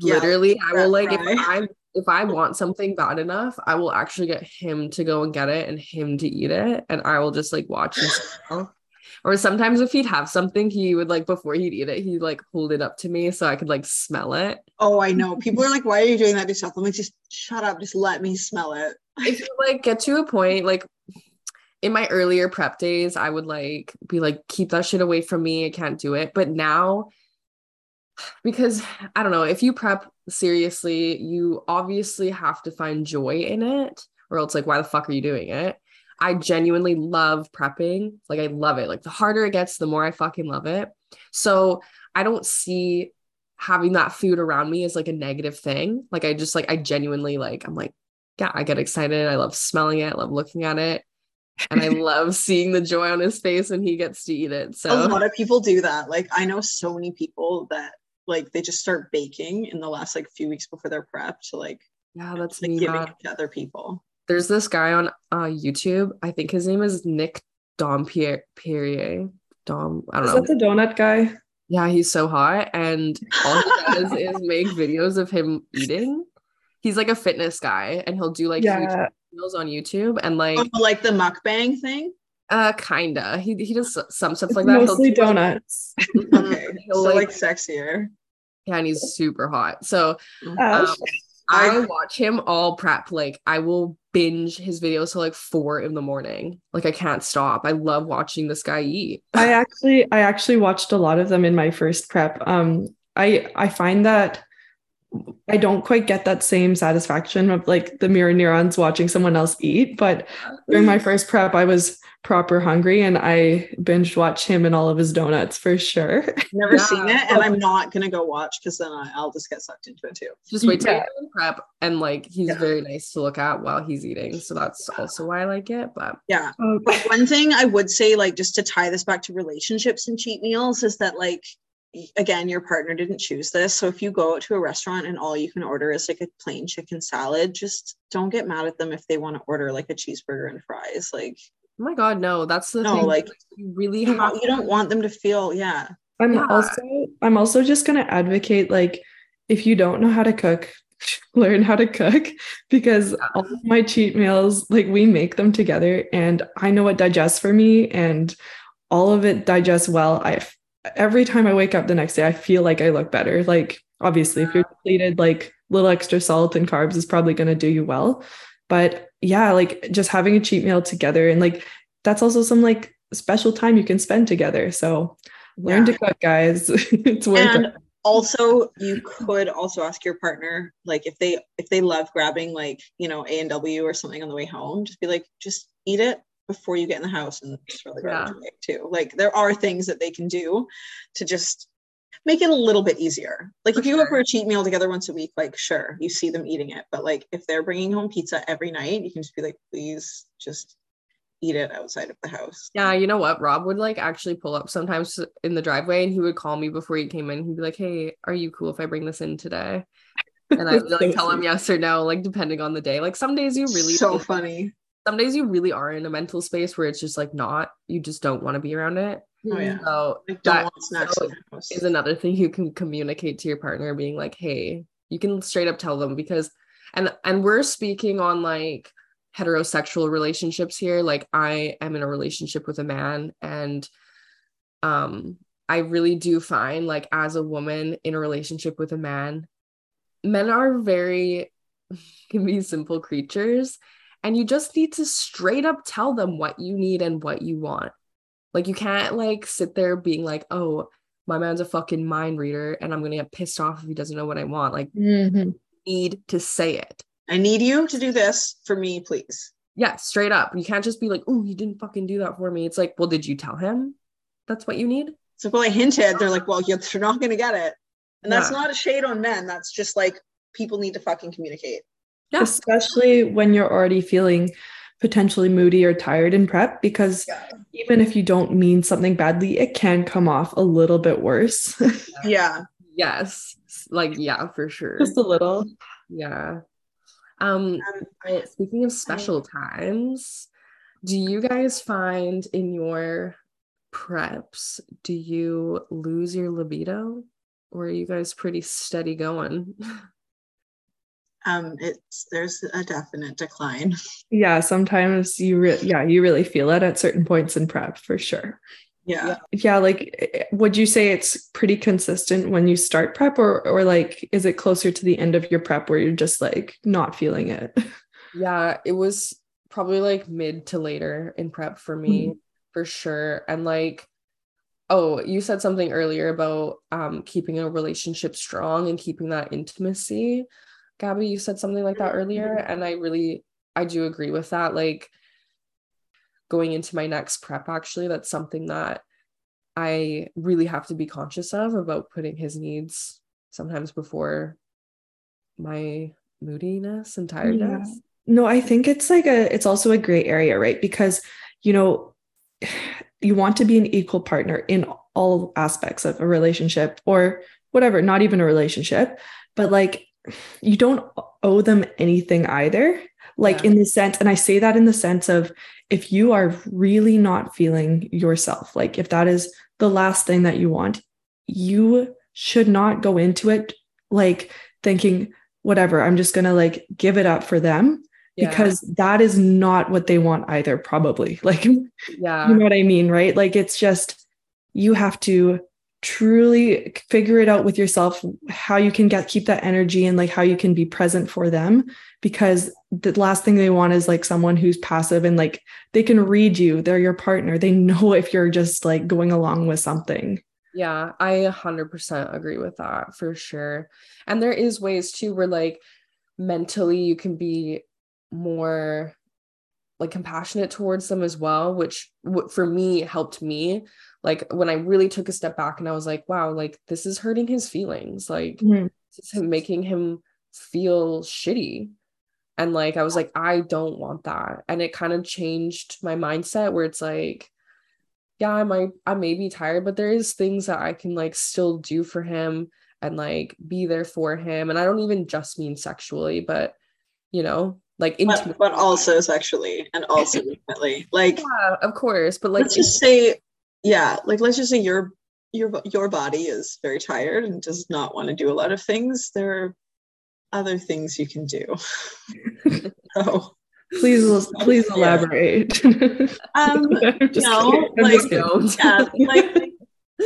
Literally yeah, i will like if i if i want something bad enough i will actually get him to go and get it and him to eat it and i will just like watch him or sometimes if he'd have something he would like before he'd eat it he'd like hold it up to me so i could like smell it oh i know people are like why are you doing that to yourself i'm like just shut up just let me smell it if you like get to a point like in my earlier prep days, I would like be like, keep that shit away from me. I can't do it. But now, because I don't know, if you prep seriously, you obviously have to find joy in it, or else, like, why the fuck are you doing it? I genuinely love prepping. Like, I love it. Like, the harder it gets, the more I fucking love it. So, I don't see having that food around me as like a negative thing. Like, I just like, I genuinely like, I'm like, yeah, I get excited. I love smelling it. I love looking at it and I love seeing the joy on his face when he gets to eat it. So a lot of people do that. Like I know so many people that like they just start baking in the last like few weeks before their prep to like yeah, that's like, giving it to other people. There's this guy on uh, YouTube. I think his name is Nick Dompierre. Dom, I don't is know. Is that the donut guy? Yeah, he's so hot, and all he does is make videos of him eating. He's like a fitness guy, and he'll do like yeah meals on YouTube and like oh, like the mukbang thing. Uh, kinda. He he does some stuff It's like that. He'll mostly do, like- donuts. Okay. He'll, so like- like sexier. Yeah, and he's super hot. So Ash. um, I I- watch him all prep. Like I will binge his videos till like four in the morning. Like I can't stop. I love watching this guy eat. I actually I actually watched a lot of them in my first prep. Um I I find that I don't quite get that same satisfaction of like the mirror neurons watching someone else eat, but during my first prep I was proper hungry and I binge watched him and all of his donuts for sure. Never Yeah. seen it, and I'm not gonna go watch because then I, I'll just get sucked into it too. Just wait till Yeah. prep, and like he's Yeah. very nice to look at while he's eating. So that's also why I like it. But Yeah. But one thing I would say, like, just to tie this back to relationships and cheat meals, is that, like, again, your partner didn't choose this. So if you go to a restaurant and all you can order is like a plain chicken salad, just don't get mad at them if they want to order like a cheeseburger and fries. Like, oh my god, no, that's the No, thing. like, you really you, have you don't want them to feel, yeah. I'm Yeah. also I'm also just gonna advocate like if you don't know how to cook, learn how to cook because Yeah. all of my cheat meals like we make them together and I know what digests for me and all of it digests well. I every time I wake up the next day I feel like I look better. Like obviously if you're depleted like little extra salt and carbs is probably going to do you well. But yeah, like just having a cheat meal together and like that's also some like special time you can spend together. So learn Yeah. to cook, guys. it's worth And it. also you could also ask your partner, like if they if they love grabbing like, you know, A and W or something on the way home, just be like, just eat it before you get in the house and just throw the garbage away too. Like there are things that they can do to just make it a little bit easier. Like For if you go for a cheat meal together once a week, like sure, you see them eating it. But like if they're bringing home pizza every night, you can just be like, please just eat it outside of the house. Yeah, you know what? Rob would like actually pull up sometimes in the driveway and he would call me before he came in. He'd be like, Hey, are you cool if I bring this in today? And I would like so tell him yes or no, like depending on the day. Like some days you really so funny. some days you really are in a mental space where it's just like not, you just don't want to be around it. Oh yeah. So Like don't that so in the house. is another thing you can communicate to your partner, being like, hey, you can straight up tell them because and and we're speaking on like heterosexual relationships here. Like I am in a relationship with a man and um I really do find like as a woman in a relationship with a man, men are very can be simple creatures and you just need to straight up tell them what you need and what you want. Like you can't like sit there being like, "Oh, my man's a fucking mind reader and I'm going to get pissed off if he doesn't know what I want." Like Mhm. need to say it. I need you to do this for me, please. Yeah, straight up. You can't just be like, "Oh, you didn't fucking do that for me." It's like, "Well, did you tell him that's what you need?" So well, I hinted, they're like, well, you're not gonna get it. And that's Yeah. not a shade on men. That's just like people need to fucking communicate. Yeah. Especially when you're already feeling potentially moody or tired in prep, because even if you don't mean something badly, it can come off a little bit worse. Yeah. Yes. Like yeah, for sure. Just a little. Yeah. Um Um, speaking of special times, do you guys find in your preps, do you lose your libido or are you guys pretty steady going? um, it's there's a definite decline. Yeah, sometimes you re- yeah, you really feel it at certain points in prep for sure. Yeah. Yeah, like eh, would you say it's pretty consistent when you start prep or or like is it closer to the end of your prep where you're just like not feeling it? Yeah, it was probably like mid to later in prep for me for sure. And like, oh, you said something earlier about um keeping a relationship strong and keeping that intimacy. Gabby, you said something like that mm-hmm. earlier, and I really I do agree with that. Like going into my next prep, actually, that's something that I really have to be conscious of about putting his needs sometimes before my moodiness and tiredness. No, I think it's like a it's also a gray area, right? Because you know, you want to be an equal partner in all aspects of a relationship or whatever, not even a relationship, but like you don't owe them anything either. Like Yeah. in the sense, and I say that in the sense of if you are really not feeling yourself, like if that is the last thing that you want, you should not go into it like thinking, whatever, I'm just gonna like give it up for them Yeah. because that is not what they want either probably like yeah you know what I mean, right? Like it's just you have to truly figure it out with yourself how you can get keep that energy and like how you can be present for them because the last thing they want is like someone who's passive and like they can read you they're your partner they know if you're just like going along with something Yeah, I 100% agree with that for sure. And there is ways too where like mentally you can be more like compassionate towards them as well, which for me helped me. Like when I really took a step back and I was like, wow, like this is hurting his feelings. Like Mhm. this is him making him feel shitty. And like I was like, I don't want that. And it kind of changed my mindset where it's like, yeah, I might I may be tired, but there is things that I can like still do for him and like be there for him. And I don't even just mean sexually, but you know, like but, but also sexually and also. Like yeah, of course. But like let's just say, yeah, like let's just say your your your body is very tired and does not want to do a lot of things. There are other things you can do. so please please elaborate um no. Like- just kidding. don't. yeah, like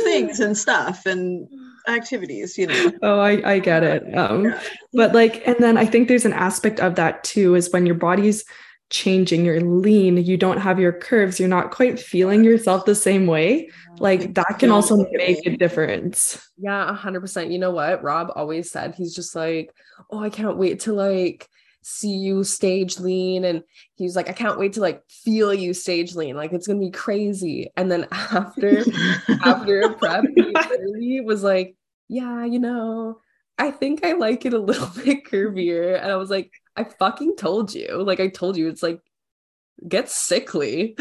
things and stuff and activities, you know. Oh, I, I get it. Um, Yeah. but like, and then I think there's an aspect of that too, is when your body's changing, you're lean, you don't have your curves, you're not quite feeling yourself the same way. Like that can also make a difference. Yeah, a hundred percent. You know what? Rob always said he's just like, oh, I can't wait to like see you stage lean. And he's like, I can't wait to like feel you stage lean. Like it's gonna be crazy. And then after after prep, he was like, Yeah, you know, I think I like it a little bit curvier. And I was like, I fucking told you. Like I told you, it's like get sickly.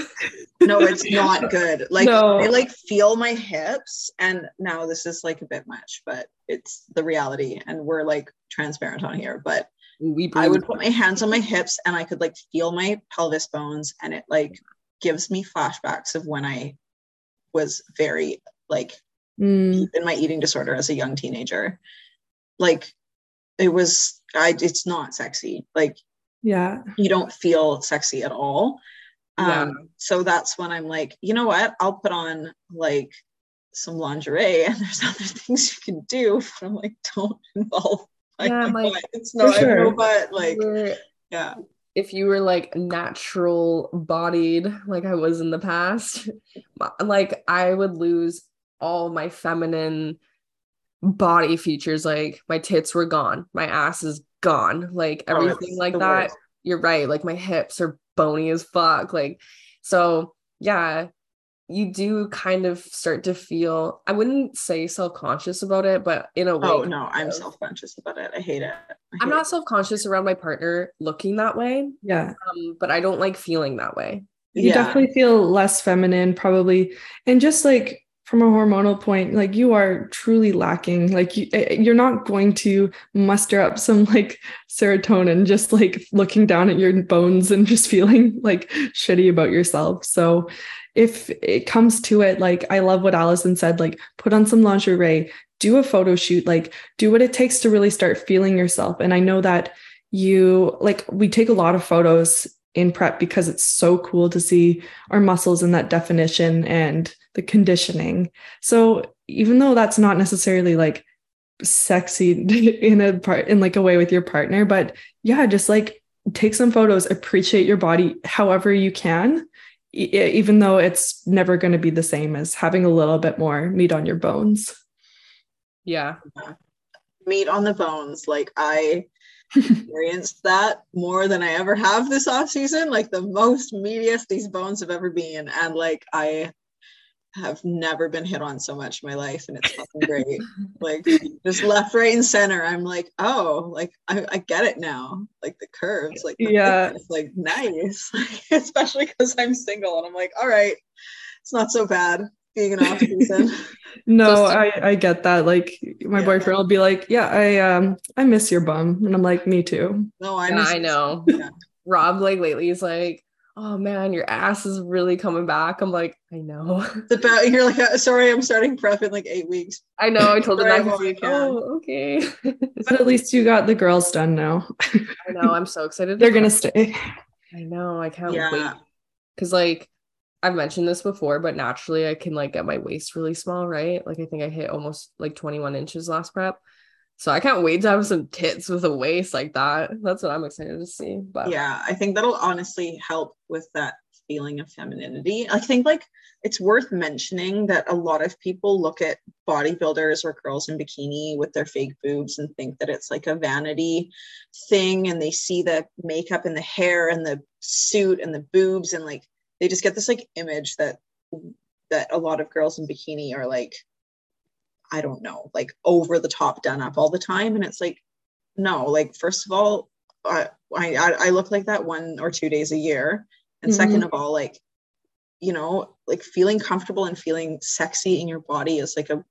no, it's not good. Like No. I like feel my hips, and now this is like a bit much, but it's the reality, and we're like transparent on here. But We I would put my hands on my hips, and I could like feel my pelvis bones, and it like gives me flashbacks of when I was very like Mm, deep in my eating disorder as a young teenager. Like it was, I it's not sexy. Like yeah. you don't feel sexy at all. Yeah. Um, so that's when I'm like, you know what? I'll put on like some lingerie and there's other things you can do. But I'm like, don't involve like, Yeah, like, butt. it's no, I sure. no butt. Like, We're- yeah. if you were like natural bodied like I was in the past, like I would lose all my feminine body features. Like my tits were gone, my ass is gone, like Oh, everything it's like that. worst. You're right. Like my hips are bony as fuck. Like, so yeah, you do kind of start to feel, I wouldn't say self conscious about it, but in a way. Oh no, I'm of. self conscious about it. I hate it. I I'm hate not self conscious around my partner looking that way, Yeah. um, but I don't like feeling that way. You yeah. definitely feel less feminine, probably. And just like from a hormonal point, like you are truly lacking. Like you, eh, you're not going to muster up some like serotonin just like looking down at your bones and just feeling like shitty about yourself. So if it comes to it, like I love what Alison said, like put on some lingerie, do a photo shoot, like do what it takes to really start feeling yourself. And I know that you like we take a lot of photos in prep because it's so cool to see our muscles in that definition and the conditioning. So even though that's not necessarily like sexy in a part in like a way with your partner, but yeah, just like take some photos, appreciate your body however you can, e- even though it's never going to be the same as having a little bit more meat on your bones. Yeah. meat on the bones. Like I experienced that more than I ever have this off season. Like the most meatiest these bones have ever been, and like I have never been hit on so much in my life, and it's fucking great. like just left, right, and center. I'm like, oh, like I, I get it now. Like the curves, like the Yeah. thickness, like nice. Especially because I'm single, and I'm like, all right, it's not so bad being an off season. No, So- I, I get that. Like my Yeah. boyfriend will be like, "Yeah, I um I miss your bum," and I'm like, "Me too." No, I Yeah, miss I know. Yeah. Rob, like lately, is like, oh man, your ass is really coming back. I'm like, I know. The ba- you're like, "Uh, sorry, I'm starting prep in like eight weeks. I know. I told him Sorry, guy, I'm he's like, oh, okay. But at least you got the girls done now. I know. I'm so excited. They're gonna stay. I know. I can't wait. Cause like I've mentioned this before, but naturally I can like get my waist really small, right? Like I think I hit almost like 21 inches last prep. So I can't wait to have some tits with a waist like that. That's what I'm excited to see. But yeah i think that'll honestly help with that feeling of femininity i think like it's worth mentioning that a lot of people look at bodybuilders or girls in bikini with their fake boobs and think that it's like a vanity thing and they see the makeup and the hair and the suit and the boobs and like they just get this like image that that a lot of girls in bikini are like i don't know like over the top done up all the time and it's like no like first of all I, I I look like that one or two days a year. And mm-hmm. second of all, like, you know, like feeling comfortable and feeling sexy in your body is like a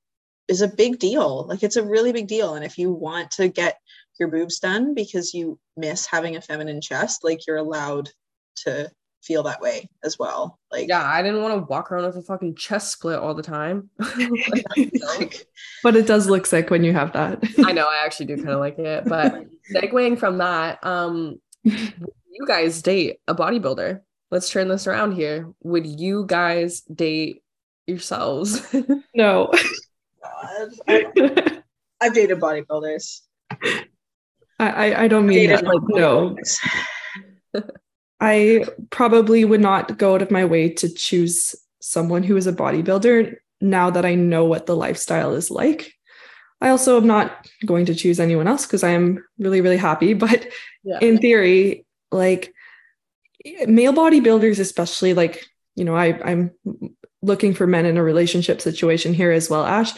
is a big deal. Like it's a really big deal. And if you want to get your boobs done because you miss having a feminine chest, like you're allowed to feel that way as well. Like yeah, I didn't want to walk around with a fucking chest split all the time. like, But it does look sick when you have that. I know I actually do kind of like it. But segueing from that, um, you guys date a bodybuilder? Let's turn this around here. Would you guys date yourselves? no. God, I, I've dated bodybuilders. I, I I don't mean Dated that. Like, no. I probably would not go out of my way to choose someone who is a bodybuilder now that I know what the lifestyle is like. I also am not going to choose anyone else because I am really, really happy. But yeah. in theory, like male bodybuilders, especially like, you know, I, I'm looking for men in a relationship situation here as well, Ash.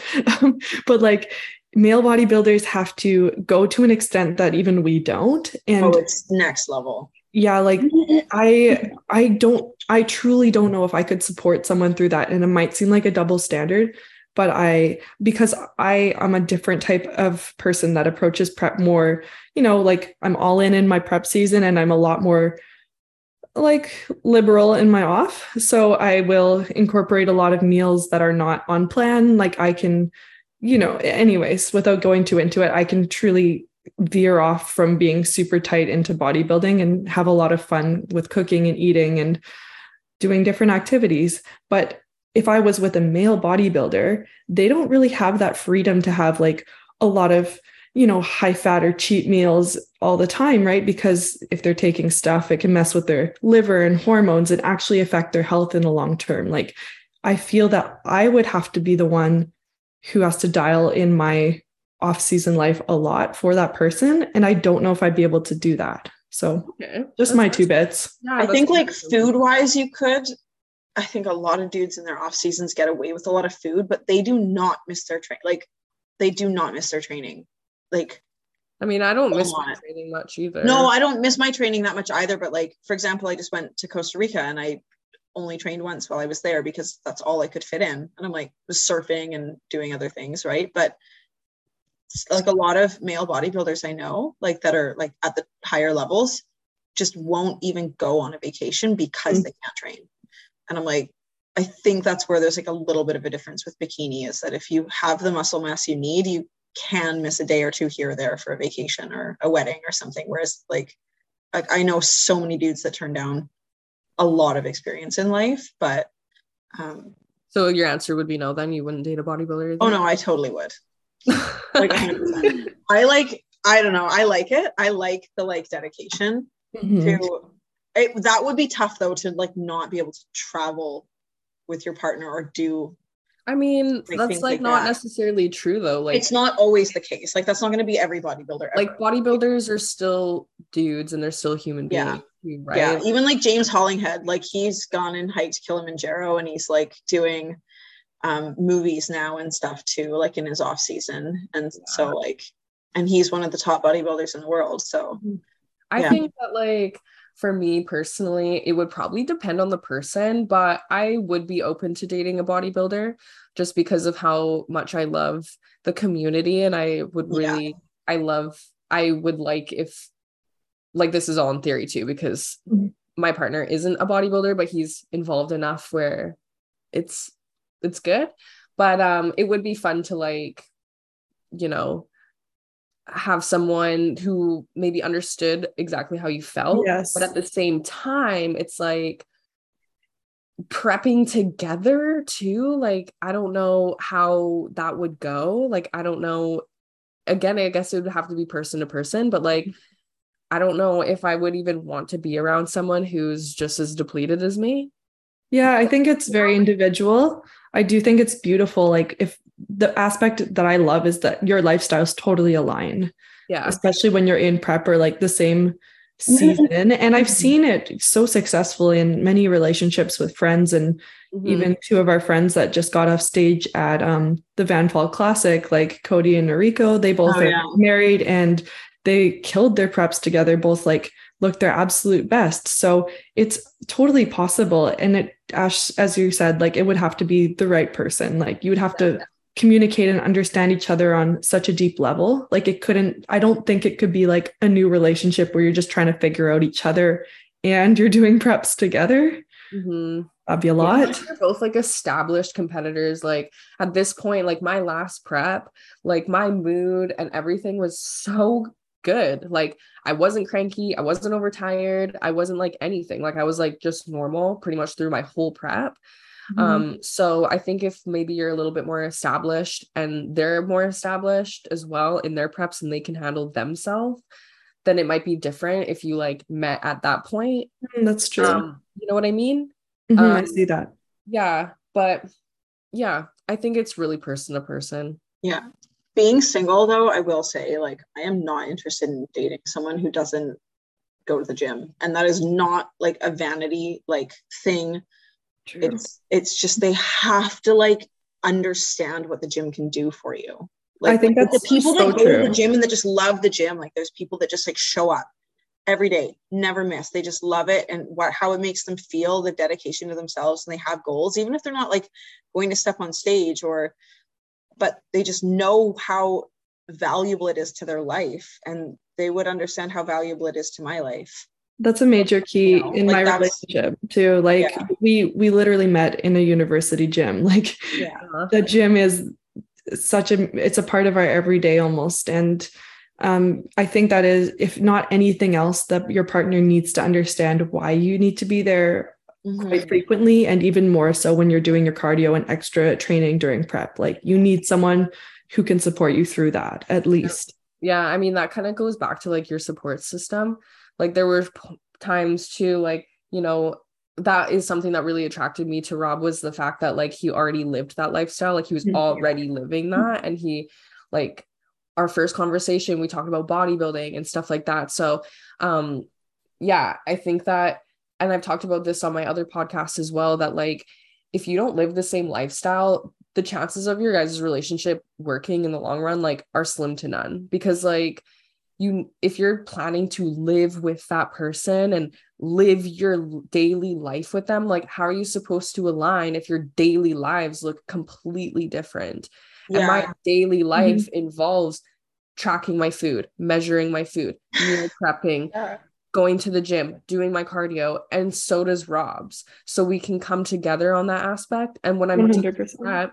but like male bodybuilders have to go to an extent that even we don't. And oh, it's next level. Yeah like i i don't i truly don't know if i could support someone through that and it might seem like a double standard but i because i am a different type of person that approaches prep more you know like i'm all in in my prep season and i'm a lot more like liberal in my off so i will incorporate a lot of meals that are not on plan like i can you know anyways without going too into it i can truly veer off from being super tight into bodybuilding and have a lot of fun with cooking and eating and doing different activities. But if I was with a male bodybuilder, they don't really have that freedom to have like a lot of, you know, high fat or cheat meals all the time, right? Because if they're taking stuff, it can mess with their liver and hormones and actually affect their health in the long term. Like, I feel that I would have to be the one who has to dial in my off season life a lot for that person. And I don't know if I'd be able to do that. So Okay. just That's my nice. two bits. Yeah, I think like food wise, you could. I think a lot of dudes in their off seasons get away with a lot of food, but they do not miss their train. Like they do not miss their training. Like I mean, I don't miss Come my training much either. no, I don't miss my training that much either. But like for example, I just went to Costa Rica and I only trained once while I was there because that's all I could fit in. And I'm like was surfing and doing other things, right? But s- like a lot of male bodybuilders I know, like that are like at the higher levels, just won't even go on a vacation because Mm. they can't train. And I'm like, I think that's where there's like a little bit of a difference with bikini is that if you have the muscle mass you need, you can miss a day or two here or there for a vacation or a wedding or something. Whereas like, like I know so many dudes that turn down a lot of experience in life, but um, So your answer would be no. Then you wouldn't date a bodybuilder. oh no, I totally would. Like I like, I don't know, I like it. I like the like dedication Mhm. to it, that would be tough though to like not be able to travel with your partner or do I mean, Like, that's like like not that. necessarily true though. Like it's not always the case like that's not going to be every bodybuilder ever. like bodybuilders are still dudes and they're still human beings, Yeah. right? yeah even like james Hollingshead like he's gone and hiked kilimanjaro and he's like doing um movies now and stuff too like in his off season and so like and he's one of the top bodybuilders in the world so I Yeah. think that like for me personally, it would probably depend on the person, but I would be open to dating a bodybuilder just because of how much I love the community and I would Yeah. really I love I would like if like this is all in theory too because Mhm. my partner isn't a bodybuilder, but he's involved enough where it's it's good. But um it would be fun to like, you know, have someone who maybe understood exactly how you felt. Yes. But at the same time, it's like prepping together too. Like, I don't know how that would go. Like, I don't know. Again, I guess it would have to be person to person, but like, I don't know if I would even want to be around someone who's just as depleted as me. Yeah, I think it's very individual. I do think it's beautiful. Like if the aspect that I love is that your lifestyles totally align. Yeah. Especially when you're in prep or like the same season. and I've seen it so successfully in many relationships with friends and Mhm. even two of our friends that just got off stage at um, the Van Fall Classic, like Cody and Noriko, they both Oh, are yeah. married and they killed their preps together, both like looked their absolute best. So it's totally possible. And it, Ash, as you said, like it would have to be the right person. Like you would have to communicate and understand each other on such a deep level. Like it couldn't, I don't think it could be like a new relationship where you're just trying to figure out each other and you're doing preps together. Mhm. That'd be a Yeah, lot. We're both like established competitors. Like at this point, like my last prep, like my mood and everything was so good. Like I wasn't cranky, I wasn't overtired, I wasn't like anything. Like I was like just normal pretty much through my whole prep. Mm-hmm. Um, so I think if maybe you're a little bit more established and they're more established as well in their preps and they can handle themselves, then it might be different if you like met at that point. Mm, That's true. Um, you know what I mean? Mhm, I um, see that. yeah but yeah i think it's really person to person Yeah. Being single though, I will say, like, I am not interested in dating someone who doesn't go to the gym. And that is not like a vanity like thing. True. It's it's just they have to like understand what the gym can do for you. Like i think that's the people so that go to the gym and that just love the gym. Like there's people that just like show up every day, never miss. They just love it and what how it makes them feel, the dedication to themselves, and they have goals, even if they're not like going to step on stage or but they just know how valuable it is to their life and they would understand how valuable it is to my life. That's a major key You know, in like my relationship too. Like Yeah. we we literally met in a university gym. Like Yeah. the gym is such a it's a part of our everyday almost and um, I think that is, if not anything else, that your partner needs to understand why you need to be there Mhm. quite frequently, and even more so when you're doing your cardio and extra training during prep. Like you need someone who can support you through that at least. yeah i mean that kind of goes back to like your support system like there were times too like you know that is something that really attracted me to rob was the fact that like he already lived that lifestyle like he was Mhm. already living that and he like our first conversation we talked about bodybuilding and stuff like that so um yeah i think that and i've talked about this on my other podcast as well that like if you don't live the same lifestyle the chances of your guys' relationship working in the long run like are slim to none. Because like you if you're planning to live with that person and live your daily life with them like how are you supposed to align if your daily lives look completely different? And my daily mm-hmm. life involves tracking my food measuring my food meal prepping Yeah. Going to the gym, doing my cardio, and so does Rob's. So we can come together on that aspect. And when I'm deep in 100%. prep,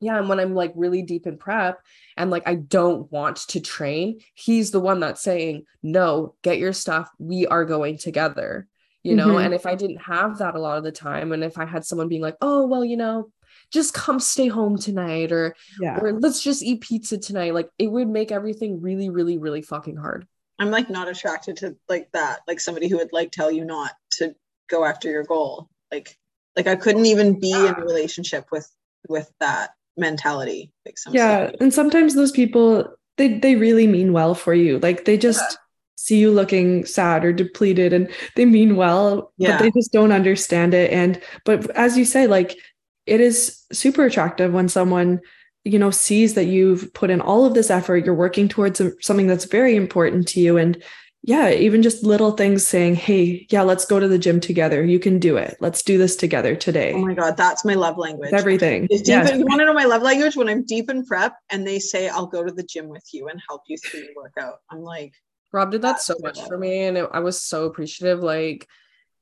yeah, and when I'm like really deep in prep and like I don't want to train, he's the one that's saying, No, get your stuff. We are going together. You know, Mhm. and if I didn't have that a lot of the time, and if I had someone being like, Oh, well, you know, just come stay home tonight, or Yeah. or let's just eat pizza tonight, like it would make everything really, really, really fucking hard. I'm like not attracted to like that, like somebody who would like tell you not to go after your goal. Like, like I couldn't even be in a relationship with with that mentality. Like some yeah and sometimes those people they they really mean well for you like they just see you looking sad or depleted and they mean well Yeah. but they just don't understand it and but as you say like it is super attractive when someone you know sees that you've put in all of this effort you're working towards something that's very important to you and yeah even just little things saying hey yeah let's go to the gym together you can do it let's do this together today Oh my god, that's my love language. it's everything It's deep Yes. in- you want to know my love language? When I'm deep in prep and they say I'll go to the gym with you and help you through your workout. I'm like, Rob did that so much for me, and it, I was so appreciative. Like,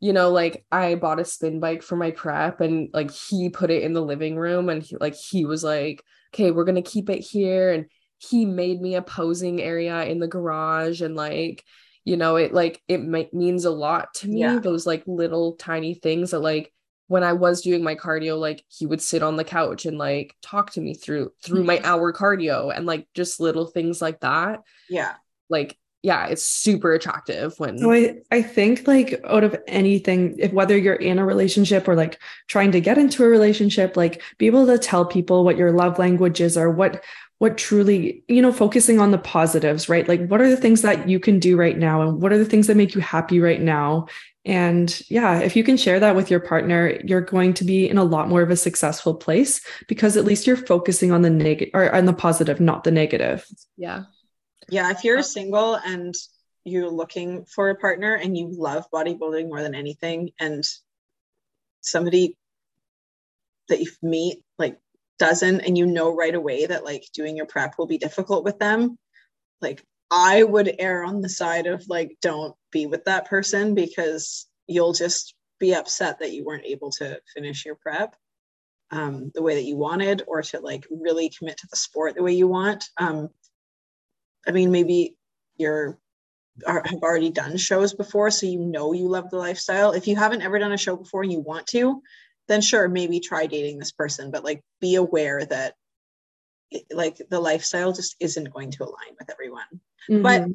you know, like I bought a spin bike for my prep and like he put it in the living room and he, like he was like, okay, we're going to keep it here. And he made me a posing area in the garage and like, you know, it like, it might, means a lot to me. Yeah. Those like little tiny things that like, when I was doing my cardio, like he would sit on the couch and like talk to me through through my mm-hmm. hour cardio and like just little things like that. Yeah. Like yeah, it's super attractive when so I, I think like out of anything, if whether you're in a relationship or like trying to get into a relationship, like be able to tell people what your love languages are, what what truly, you know, focusing on the positives, right? Like what are the things that you can do right now and what are the things that make you happy right now? And yeah, if you can share that with your partner, you're going to be in a lot more of a successful place because at least you're focusing on the negative or on the positive, not the negative. Yeah. Yeah, if you're single and you're looking for a partner and you love bodybuilding more than anything, and somebody that you meet like doesn't, and you know right away that like doing your prep will be difficult with them, like I would err on the side of like, don't be with that person because you'll just be upset that you weren't able to finish your prep um, the way that you wanted or to like really commit to the sport the way you want. Um, I mean, maybe you're are, have already done shows before, so you know you love the lifestyle. If you haven't ever done a show before and you want to, then sure, maybe try dating this person, but like be aware that like the lifestyle just isn't going to align with everyone. Mm-hmm. But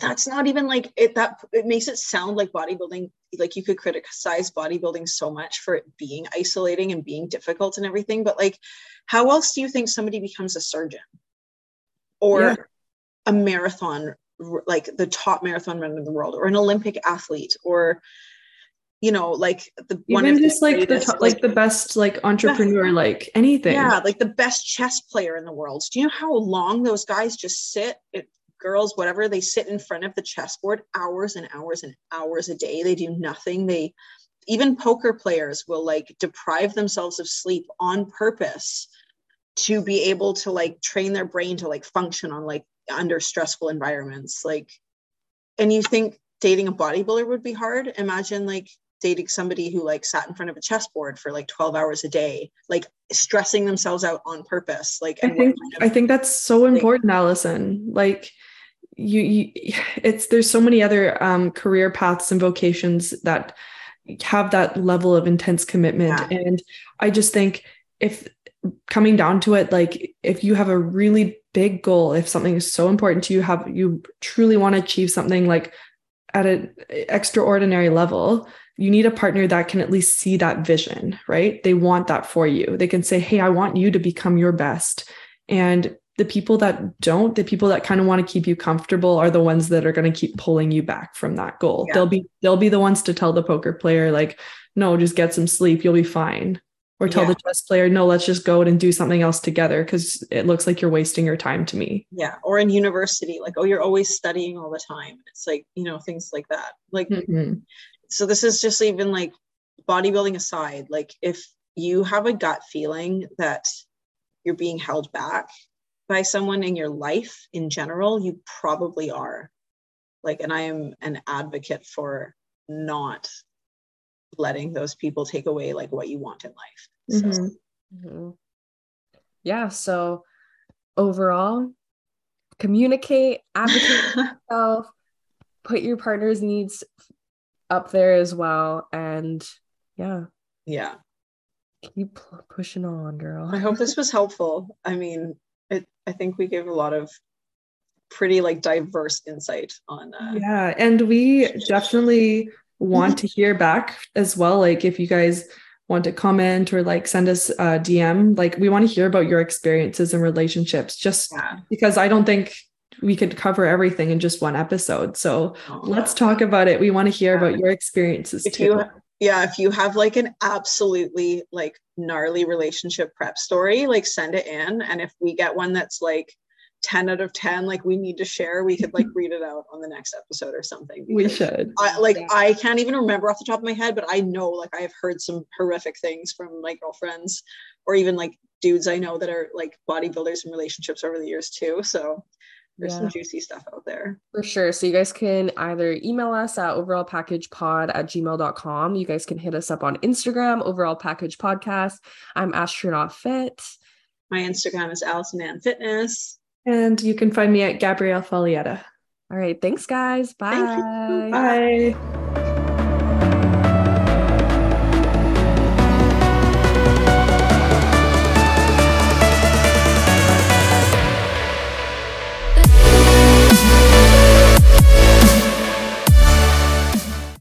that's not even like it that it makes it sound like bodybuilding like you could criticize bodybuilding so much for it being isolating and being difficult and everything but like how else do you think somebody becomes a surgeon or yeah a marathon like the top marathon runner in the world or an olympic athlete or you know like the Even one just like the top, like, like, the best like entrepreneur best, like anything. Yeah like the best chess player in the world. Do you know how long those guys just sit it, girls whatever they sit in front of the chessboard hours and hours and hours a day. They do nothing. They even poker players will like deprive themselves of sleep on purpose to be able to like train their brain to like function on like under stressful environments like and you think dating a bodybuilder would be hard? Imagine like dating somebody who like sat in front of a chessboard for like 12 hours a day like stressing themselves out on purpose like i think kind of, i think that's so important like, Alison. Like you, you it's there's so many other um, career paths and vocations that have that level of intense commitment. Yeah. and i just think if coming down to it like if you have a really big goal. If something is so important to you have you truly want to achieve something like at an extraordinary level you need a partner that can at least see that vision right? They want that for you. They can say hey i want you to become your best. And the people that don't the people that kind of want to keep you comfortable are the ones that are going to keep pulling you back from that goal. Yeah. they'll be they'll be the ones to tell the poker player like no just get some sleep. You'll be fine or tell yeah. the chess player no let's just go and do something else together because it looks like you're wasting your time to me yeah or in university like oh you're always studying all the time it's like you know things like that like mm-hmm. so this is just even like bodybuilding aside like if you have a gut feeling that you're being held back by someone in your life in general you probably are like and i am an advocate for not letting those people take away like what you want in life so. Mm-hmm. Mm-hmm. Yeah. So overall, communicate, advocate yourself, put your partner's needs up there as well. And yeah. Yeah. Keep pushing on, girl. I hope this was helpful. I mean, it, I think we gave a lot of pretty like diverse insight on uh, yeah and we definitely Mm-hmm. want to hear back as well like if you guys want to comment or like send us a DM. Like we want to hear about your experiences and relationships just yeah. because I don't think we could cover everything in just one episode. So let's talk about it. We want to hear yeah. about your experiences if too. You, yeah, if you have like an absolutely like gnarly relationship prep story, like send it in. And if we get one that's like 10 out of 10 like we need to share we could like read it out on the next episode or something we should. I, like yeah. i can't even remember off the top of my head but i know like i have heard some horrific things from my girlfriends or even like dudes i know that are like bodybuilders and relationships over the years too so there's yeah. some juicy stuff out there. For sure. So you guys can either email us at overallpackagepod at gmail.com you guys can hit us up on instagram overall package podcast i'm ashtronaut fit my instagram is alison fitness. And you can find me at Gabrielle Foglietta. All right. Thanks, guys. Bye. Thank Bye.